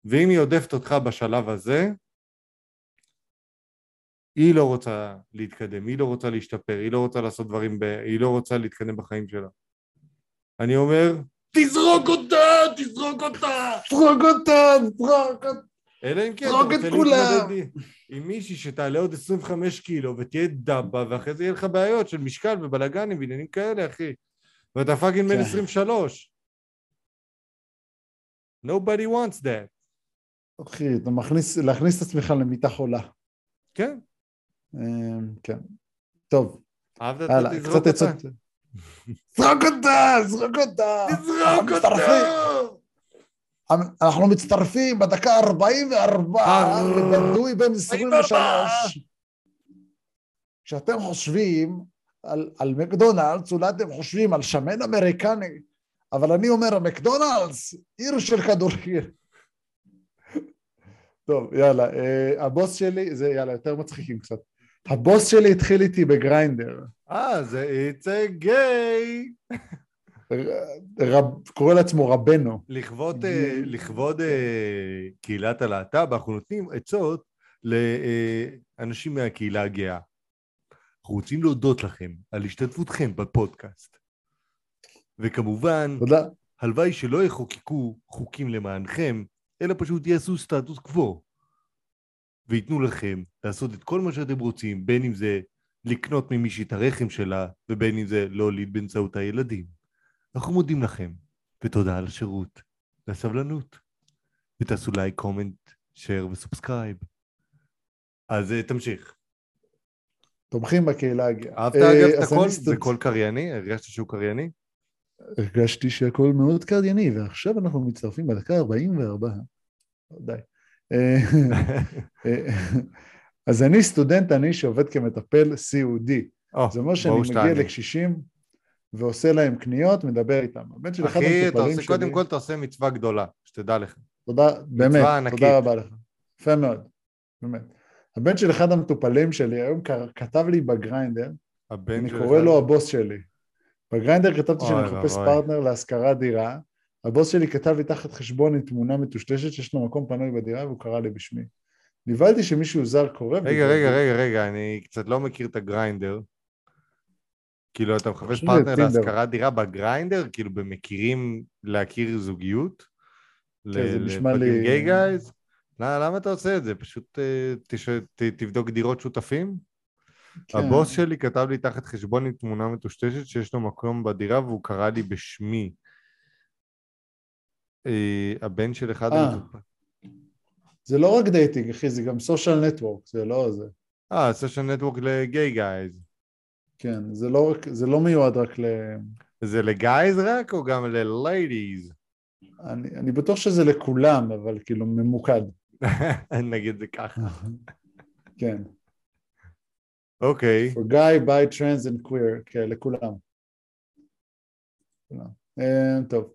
ואם היא עודפת אותך בשלב הזה, היא לא רוצה להתקדם, היא לא רוצה להשתפר, היא לא רוצה לעשות דברים, ב... היא לא רוצה להתקדם בחיים שלה. אני אומר, תזרוק אותה, תזרוק אותה! תזרוק אותה, תזרוק אותה! אלא אם כן, אתה רוצה להתמודד עם מישהי שתעלה עוד 25 קילו ותהיה דבה, ואחרי זה יהיה לך בעיות של משקל ובלאגנים ועניינים כאלה, אחי. ואתה fucking בן 23. כן. Nobody wants that. אחי, אתה מכניס, להכניס את עצמך למיטה חולה. כן. אמ, כן. טוב. אהבת אותה, תזרוק אותה. זרוק אותה, זרוק אותה. תזרוק אותה. אנחנו מצטרפים בדקה 44 לבדוי בן 23. כשאתם חושבים על, על מקדונלדס, אולי אתם חושבים על שמן אמריקני, אבל אני אומר, מקדונלדס, עיר של כדורגל. טוב, יאללה, uh, הבוס שלי, זה יאללה, יותר מצחיקים קצת. הבוס שלי התחיל איתי בגריינדר. אה, זה it's a gay. רב, קורא לעצמו רבנו. לכבוד, אה, לכבוד אה, קהילת הלהט"ב, אנחנו נותנים עצות לאנשים מהקהילה הגאה. אנחנו רוצים להודות לכם על השתתפותכם בפודקאסט. וכמובן, תודה. הלוואי שלא יחוקקו חוקים למענכם, אלא פשוט יעשו סטטוס קוו. וייתנו לכם לעשות את כל מה שאתם רוצים, בין אם זה לקנות ממישהי את הרחם שלה, ובין אם זה להוליד באמצעות הילדים. אנחנו מודים לכם, ותודה על השירות, והסבלנות. ותעשו like, comment, share ו subscribe. אז אה, תמשיך. תומכים בקהילה הגאה. אהבת אגב את הכל? זה קול קרייני? הרגשת שהוא קרייני? הרגשתי שהכל מאוד קרייני, ועכשיו אנחנו מצטרפים בדקה 44. די. אה, אה, אז אני סטודנט אני שעובד כמטפל סיעודי. זה אומר שאני מגיע לקשישים ועושה להם קניות, מדבר איתם. הבן של אחד המטופלים שלי... אחי, קודם כל אתה עושה מצווה גדולה, שתדע לך. תודה, באמת, תודה רבה לך. יפה מאוד, באמת. הבן של אחד המטופלים שלי היום כתב לי בגריינדר, אני קורא לו הבוס שלי. בגריינדר כתבתי שאני מחפש פרטנר להשכרת דירה, הבוס שלי כתב לי תחת חשבון עם תמונה מטושטשת שיש לו מקום פנוי בדירה והוא קרא לי בשמי. נבהלתי שמישהו זר קורא... רגע, רגע, רגע, רגע, אני קצת לא מכיר את הגריינדר. כאילו, אתה מחפש פרטנר להשכרת דירה בגריינדר? כאילו, במכירים להכיר זוגיות? לי... gay guys? למה אתה עושה את זה? פשוט אה, תבדוק דירות שותפים? כן. הבוס שלי כתב לי תחת חשבון עם תמונה מטושטשת שיש לו מקום בדירה והוא קרא לי בשמי. אה, הבן של אחד... אה, זה לא רק dating, אחי, זה גם social network, זה לא זה. אה, social network ל gay guys. כן, זה לא, רק, זה לא מיועד רק ל... זה ל guys רק או גם ל ladies? אני, אני בטוח שזה לכולם, אבל כאילו ממוקד. נגיד זה ככה. כן. אוקיי. Okay. For gay, bi, trans and queer, כן, לכולם. Uh, טוב.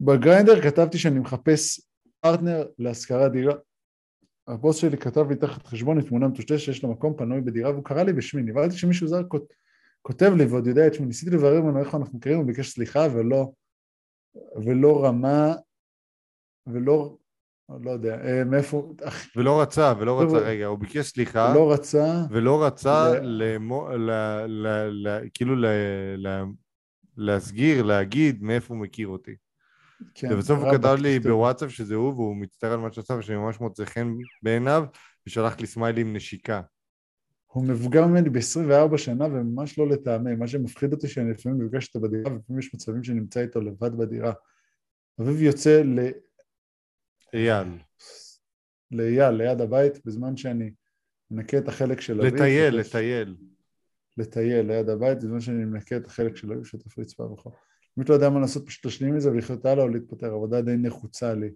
בגריינדר כתבתי שאני מחפש פרטנר להשכרת דירה. הבוס שלי כתב לי תחת חשבון עם תמונה מטושטשת שיש לו מקום פנוי בדירה והוא קרא לי בשמי, נבהלתי שמישהו זר כותב לי ועוד יודע את שמי, ניסיתי לברר ממנו איך אנחנו מכירים, הוא ביקש סליחה ולא, ולא רמה, ולא, לא יודע, אה, מאיפה... ולא רצה, ולא רצה, רגע, הוא ביקש סליחה. לא רצה. ולא רצה, כאילו להסגיר, להגיד מאיפה הוא מכיר אותי. כן, ובסוף הוא כתב לי בוואטסאפ שזה הוא, והוא מצטער על מה שעשה, ושאני ממש מוצא חן בעיניו, ושלח לי סמיילי עם נשיקה. הוא מבוגר ממני ב-24 שנה וממש לא לטעמי, מה שמפחיד אותי שאני לפעמים מפגש איתו בדירה ולפעמים יש מצבים שאני נמצא איתו לבד בדירה. אביב יוצא ל... אייל. לאייל, ליד הבית, בזמן שאני מנקה את החלק של אביב. לטייל, לטייל. לטייל ליד הבית, בזמן שאני מנקה את החלק של אביב, שוטף רצפה וכו'. אתה לא יודע מה לעשות, פשוט תשלים מזה ולחיות הלאה או להתפטר, עבודה די נחוצה לי.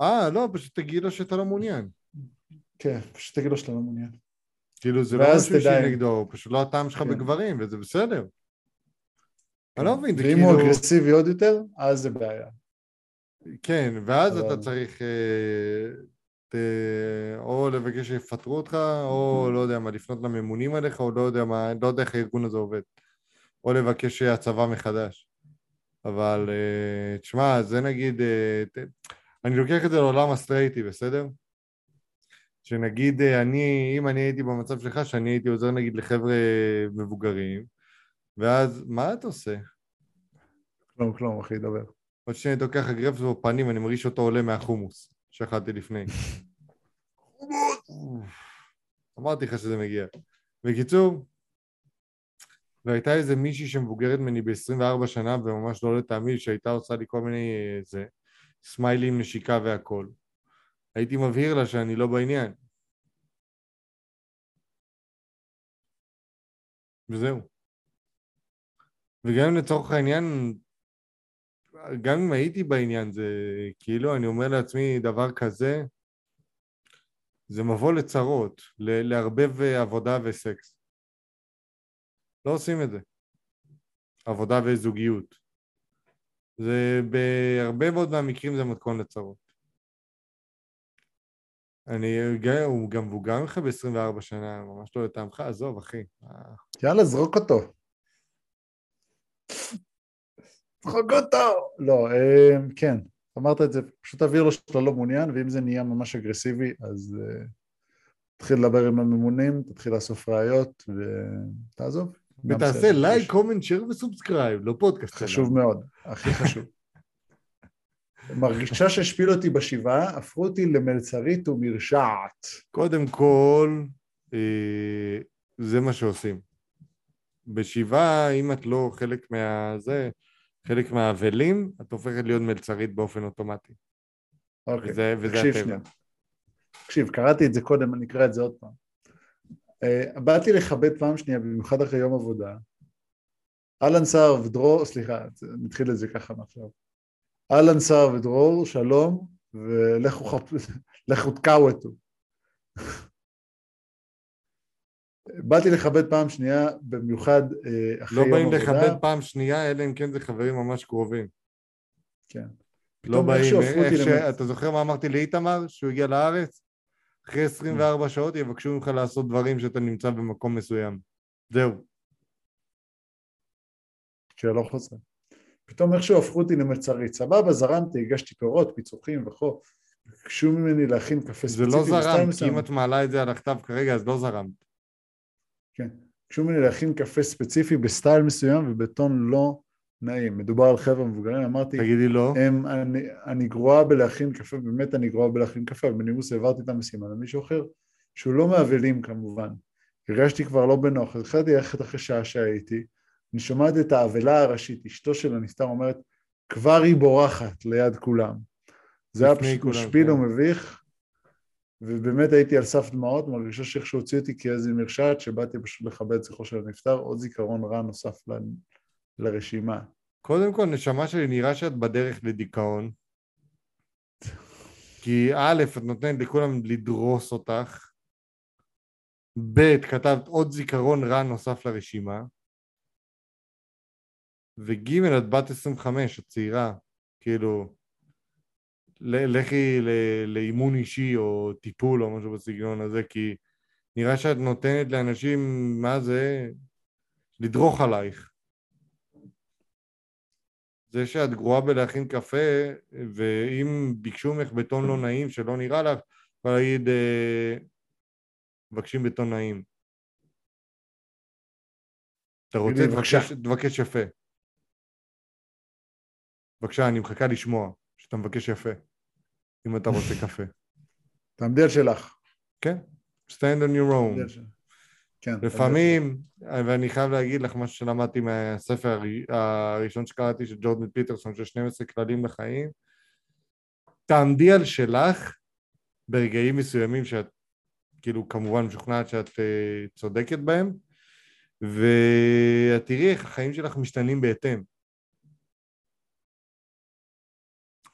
אה, לא, פשוט תגיד לו שאתה לא מעוניין. כן, פשוט תגיד לו שאתה לא מעוניין. כאילו זה לא משהו שהיא נגדו, פשוט לא הטעם שלך כן. בגברים, וזה בסדר. אני לא מבין, זה כאילו... ואם הוא אגרסיבי עוד יותר, אז זה בעיה. כן, ואז אתה צריך... אה, או לבקש שיפטרו אותך, או לא יודע מה, לפנות לממונים עליך, או לא יודע מה, לא יודע איך הארגון הזה עובד. או לבקש הצבה מחדש. אבל אה, תשמע, זה נגיד, אה, אני לוקח את זה לעולם הסטרייטי, בסדר? שנגיד אה, אני, אם אני הייתי במצב שלך, שאני הייתי עוזר נגיד לחבר'ה מבוגרים, ואז מה אתה עושה? כלום, כלום, אחי, דבר. עוד שנייה אני לוקח אגרף בפנים, אני מרגיש אותו עולה מהחומוס שאכלתי לפני. אמרתי לך שזה מגיע. בקיצור, והייתה איזה מישהי שמבוגרת ממני ב-24 שנה וממש לא לטעמי, שהייתה עושה לי כל מיני איזה סמיילים, נשיקה והכל. הייתי מבהיר לה שאני לא בעניין. וזהו. וגם לצורך העניין, גם אם הייתי בעניין, זה כאילו, אני אומר לעצמי דבר כזה, זה מבוא לצרות, לערבב עבודה וסקס. לא עושים את זה. עבודה וזוגיות. זה בהרבה מאוד מהמקרים זה מתכון לצרות. אני, הוא גם מבוגר ממך ב-24 שנה, ממש לא לטעמך, עזוב אחי. יאללה, זרוק אותו. זרוק אותו! לא, אמ, כן, אמרת את זה, פשוט תעביר לו שאתה לא מעוניין, ואם זה נהיה ממש אגרסיבי, אז uh, תתחיל לדבר עם הממונים, תתחיל לאסוף ראיות, ותעזוב. ותעשה like, comment, share ו subscribe, לפודקאסט. חשוב מאוד, הכי חשוב. מרגישה שהשפילו אותי בשבעה, הפכו אותי למלצרית ומרשעת. קודם כל, אה, זה מה שעושים. בשבעה, אם את לא חלק מהזה, חלק מהאבלים, את הופכת להיות מלצרית באופן אוטומטי. אוקיי, וזה, וזה תקשיב שנייה. תקשיב, קראתי את זה קודם, אני אקרא את זה עוד פעם. Uh, באתי לכבד פעם שנייה, במיוחד אחרי יום עבודה. אהלן סער ודרור, סליחה, נתחיל את זה ככה מעכשיו. אהלן סער ודרור, שלום, ולכו תקעו אותו. באתי לכבד פעם שנייה, במיוחד uh, אחרי לא יום עבודה. לא באים לכבד פעם שנייה, אלא אם כן זה חברים ממש קרובים. כן. לא באים, איך ש... אתה זוכר מה אמרתי לאיתמר, שהוא הגיע לארץ? אחרי 24 שעות יבקשו ממך לעשות דברים שאתה נמצא במקום מסוים. זהו. שאלה חוזר. פתאום איכשהו הפכו אותי למלצרית. סבבה, זרמתי, הגשתי פירות, פיצוחים וכו'. ביקשו ממני להכין קפה ספציפי. זה לא זרמת, כי אם את מעלה את זה על הכתב כרגע, אז לא זרמת. כן. ביקשו ממני להכין קפה ספציפי בסטייל מסוים ובטון לא נעים, מדובר על חבר'ה מבוגרים, אמרתי, תגידי לא. הם, אני, אני גרועה בלהכין קפה, באמת אני גרועה בלהכין קפה, בנימוס העברתי את המשימה למישהו אחר, שהוא לא מאבלים כמובן. הרגשתי כבר לא בנוח, התחלתי ללכת אחרי שעה שהייתי, אני שומעת את האבלה הראשית, אשתו של הנפטר אומרת, כבר היא בורחת ליד כולם. זה היה פשוט משפיל כן. ומביך, ובאמת הייתי על סף דמעות, מרגישה שאיכשהו הוציא אותי כאיזה מרשעת, שבאתי פשוט לכבד שיחו של הנפטר, עוד זיכרון רע נוסף לרשימה. קודם כל, נשמה שלי, נראה שאת בדרך לדיכאון. כי א', את נותנת לכולם לדרוס אותך, ב', כתבת עוד זיכרון רע נוסף לרשימה, וג', את בת 25, את צעירה, כאילו, לכי לאימון אישי או טיפול או משהו בסגנון הזה, כי נראה שאת נותנת לאנשים, מה זה, לדרוך עלייך. זה שאת גרועה בלהכין קפה, ואם ביקשו ממך בטון לא נעים שלא נראה לך, אפשר להגיד, אה, מבקשים בטון נעים. אתה רוצה, תבקש, תבקש יפה. בבקשה, אני מחכה לשמוע שאתה מבקש יפה, אם אתה רוצה קפה. תעמדי על שלך. כן, stand on your own. כן. לפעמים, ואני חייב להגיד לך משהו שלמדתי מהספר הראשון שקראתי של ג'ורדן פיטרסון של 12 כללים לחיים, תעמדי על שלך ברגעים מסוימים שאת כאילו כמובן משוכנעת שאת uh, צודקת בהם ואת תראי איך החיים שלך משתנים בהתאם.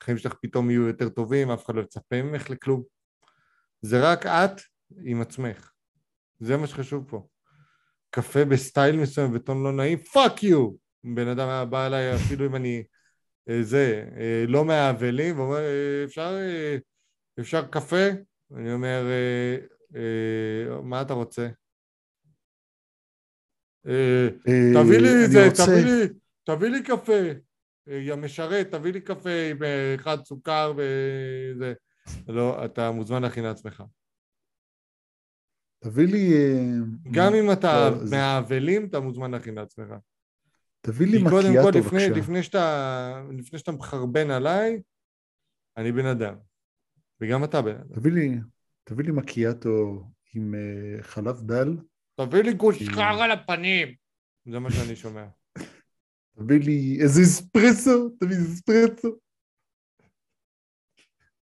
החיים שלך פתאום יהיו יותר טובים, אף אחד לא יצפה ממך לכלום. זה רק את עם עצמך. זה מה שחשוב פה. קפה בסטייל מסוים וטון לא נעים, fuck you! בן אדם היה בא אליי אפילו אם אני אה, זה, אה, לא מהאבלים, ואומר, אה, אפשר, אפשר קפה? אני אומר, מה אתה רוצה? תביא לי אני זה, תביא לי, תביא לי קפה. אה, יא משרת, תביא לי קפה עם אחד סוכר וזה. לא, אתה מוזמן להכין לעצמך. תביא לי... אה, גם אם אתה מהאבלים, אתה מוזמן להכין לעצמך. תביא לי מקיאטו בבקשה. לפני, שאתה, לפני שאתה מחרבן עליי, אני בן אדם. וגם אתה בן אדם. תביא לי, תביא לי מקיאטו עם אה, חלב דל, תביא לי גושקר על הפנים. זה מה שאני שומע. תביא לי איזה אספרסו, תביא אספרסו.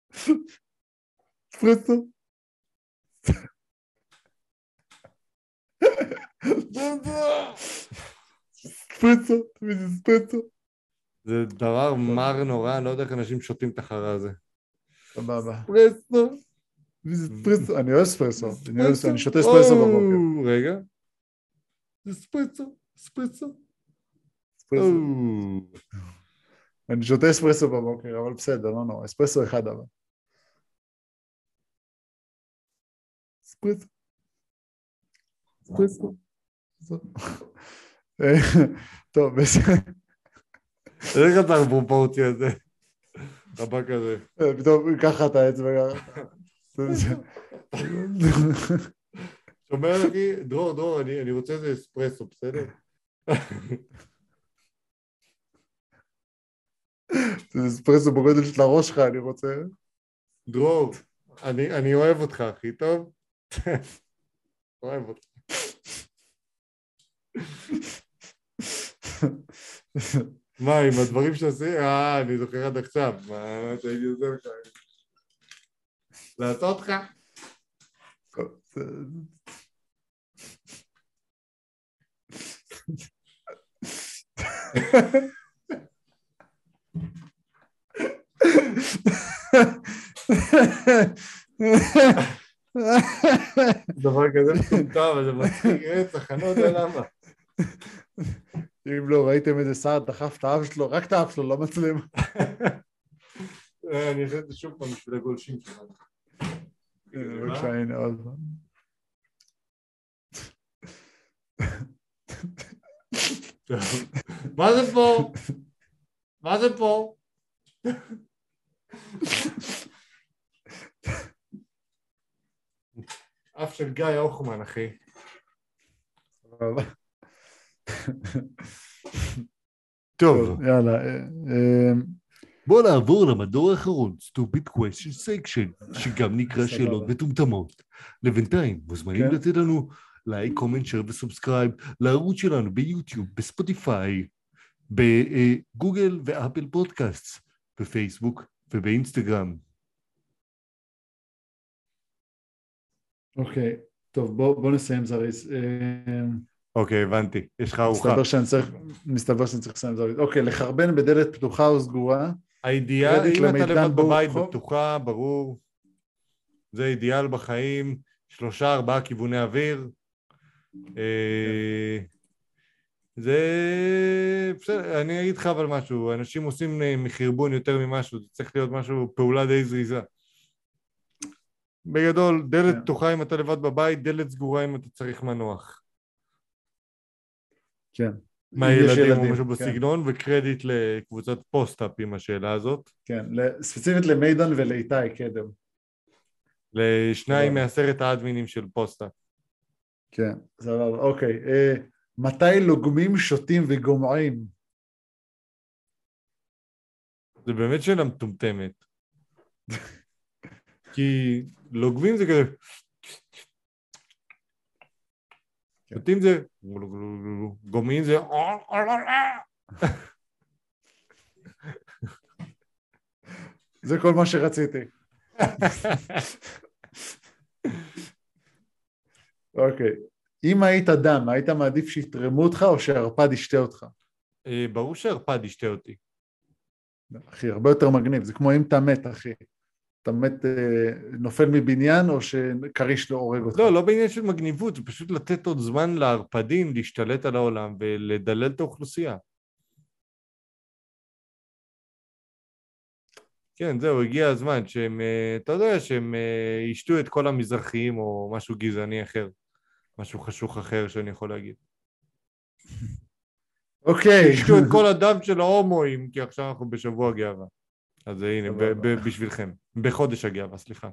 אספרסו. תביא לי אספרסו. זה דבר מר נורא, אני לא יודע איך אנשים שותים את החרא הזה. סבבה. לי אספרסו. אני אוהב אספרסו. אני שותה אספרסו בבוקר. רגע. אספרסו. אספרסו. או. אני שותה אספרסו בבוקר, אבל בסדר, לא נורא. אספרסו אחד אבל. אספרסו. אספרסו. אה, טוב, בסדר. איך אתה בפרופורציה הזה? רבק כזה. פתאום ככה את האצבע. שומע אחי? דרור, דרור, אני רוצה איזה אספרסו, בסדר? זה אספרסו בגודל של הראש שלך, אני רוצה. דרור, אני אוהב אותך, הכי טוב? אוהב אותך. מה, עם הדברים שעשי? אה, אני זוכר עד עכשיו. מה שהייתי עושה לך? לעשות לך? דבר כזה מטומטם, אבל זה מצחיק רצח, אני לא יודע למה. אם לא ראיתם איזה שר דחף את האף שלו, רק את האף שלו, לא מצלם. אה, אני אעשה את זה שוב פעם בשביל הגולשים שלנו. בבקשה, הנה עוד פעם. מה זה פה? מה זה פה? אף של גיא הוחמן, אחי. טוב, יאללה. אה, אה, בוא נעבור למדור האחרון, stupid question section, שגם נקרא. שאלות מטומטמות. לבינתיים, מוזמנים כן. לתת לנו like, comment, share ו subscribe לערוץ שלנו ביוטיוב, בספוטיפיי, בגוגל ואפל פודקאסט, בפייסבוק ובאינסטגרם. אוקיי, טוב, בוא בוא נסיים זריז. אוקיי, הבנתי. יש לך ארוחה. מסתבר שאני צריך, מסתבר שאני צריך לסיים זריז. אוקיי, לחרבן בדלת פתוחה או סגורה. האידיאל, אם אתה לבד בבית. בפתוחה, ברור. זה אידיאל בחיים, שלושה, ארבעה כיווני אוויר. אה, זה... בסדר, אני אגיד לך אבל משהו, אנשים עושים אה, מחרבון יותר ממשהו, זה צריך להיות משהו, פעולה די זריזה. בגדול, דלת כן. פתוחה אם אתה לבד בבית, דלת סגורה אם אתה צריך מנוח. כן. מהילדים או משהו כן. בסגנון, וקרדיט לקבוצת פוסט-אפ עם השאלה הזאת. כן, ספציפית למידן ולאיתי קדם. לשניים סבבה. מעשרת האדמינים של פוסט-אפ. כן, סבבה, אוקיי. אה, מתי לוגמים, שותים וגומעים? זה באמת שאלה מטומטמת. כי לוגמים זה כזה... כן. שותים זה... גומעים זה... זה כל מה שרציתי. אוקיי. אם היית דם, היית מעדיף שיתרמו אותך או שערפד ישתה אותך? אה, ברור שערפד ישתה אותי. אחי, הרבה יותר מגניב. זה כמו אם אתה מת, אחי. אתה מת, אה, נופל מבניין או שכריש לא הורג אותך? לא, לא בעניין של מגניבות, זה פשוט לתת עוד זמן לערפדים להשתלט על העולם ולדלל את האוכלוסייה. כן, זהו, הגיע הזמן שהם, אה, אתה יודע, שהם אה, ישתו את כל המזרחיים או משהו גזעני אחר, משהו חשוך אחר שאני יכול להגיד. אוקיי. ישתו את כל הדם של ההומואים, כי עכשיו אנחנו בשבוע גאווה. אז הנה, בשבילכם. בחודש הגאווה, סליחה.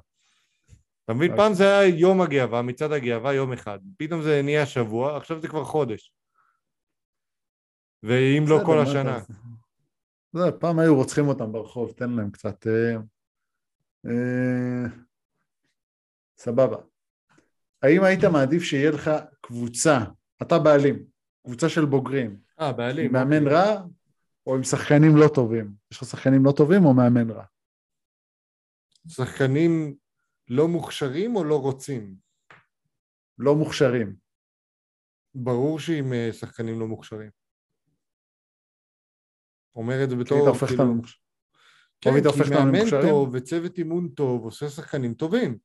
אתה מבין? פעם זה היה יום הגאווה, מצעד הגאווה, יום אחד. פתאום זה נהיה שבוע, עכשיו זה כבר חודש. ואם לא כל השנה. זה, פעם היו רוצחים אותם ברחוב, תן להם קצת... אה, אה, סבבה. האם היית מעדיף שיהיה לך קבוצה, אתה בעלים, קבוצה של בוגרים, אה, בעלים. מאמן אוקיי. רע או עם שחקנים לא טובים? יש לך שחקנים לא טובים או מאמן רע? שחקנים לא מוכשרים או לא רוצים? לא מוכשרים. ברור שעם אה, שחקנים לא מוכשרים. אומר את זה בתור... כי כאילו... למוכשר. כן, כי מאמן טוב וצוות אימון טוב עושה שחקנים טובים.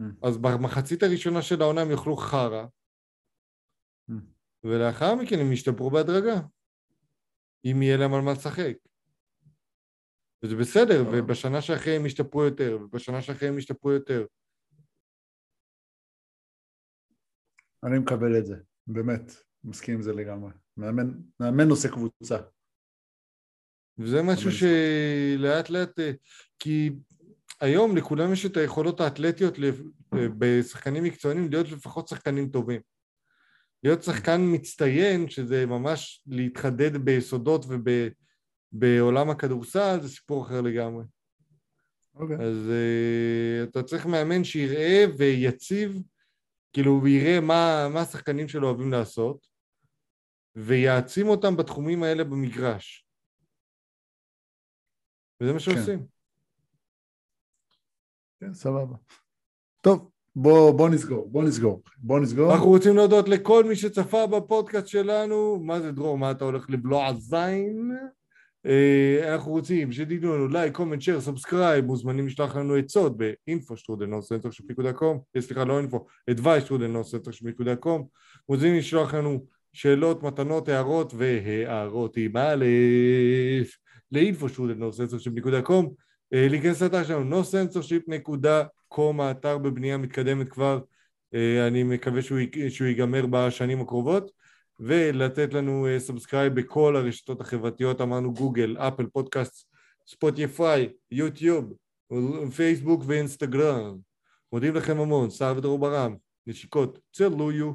Mm. אז במחצית הראשונה של העונה הם יאכלו חרא, mm. ולאחר מכן הם ישתפרו בהדרגה, אם יהיה להם על מה לשחק. וזה בסדר, ובשנה שאחרי הם ישתפרו יותר, ובשנה שאחרי הם ישתפרו יותר. אני מקבל את זה, באמת, מסכים עם זה לגמרי. מאמן, מאמן עושה קבוצה. וזה משהו שלאט לאט, אה, כי היום לכולם יש את היכולות האתלטיות אה, בשחקנים מקצוענים להיות לפחות שחקנים טובים. להיות שחקן מצטיין, שזה ממש להתחדד ביסודות ובעולם הכדורסל, זה סיפור אחר לגמרי. Okay. אוקיי. אז uh, אתה צריך מאמן שיראה ויציב, כאילו הוא יראה מה, מה השחקנים שלו אוהבים לעשות, ויעצים אותם בתחומים האלה במגרש. וזה מה כן. שעושים. כן, סבבה. טוב, בוא, בוא נסגור, בוא נסגור, בוא נסגור. אנחנו רוצים להודות לכל מי שצפה בפודקאסט שלנו. מה זה דרור, מה אתה הולך לבלוע זין? אה, אנחנו רוצים שתיתנו לנו like, comment, share, subscribe, מוזמנים לשלוח לנו עצות באינפו שטרודלנוסנטר של אה, סליחה, לא אינפו, אדוויי שטרודלנוסנטר של פיקוד.קום, מוזמנים לשלוח לנו שאלות, מתנות, הערות והערות עם א' לאינפו שטרודלנוסנטר של אה, להיכנס לאתר שלנו, noscensorship.com, האתר בבנייה מתקדמת כבר, אני מקווה שהוא, שהוא ייגמר בשנים הקרובות. ולתת לנו סאבסקרייב אה, בכל הרשתות החברתיות, אמרנו גוגל, אפל, פודקאסט, ספוטיפיי, יוטיוב, פייסבוק ואינסטגרם. מודים לכם המון, סער ודרור ברם, נשיקות, צלויו.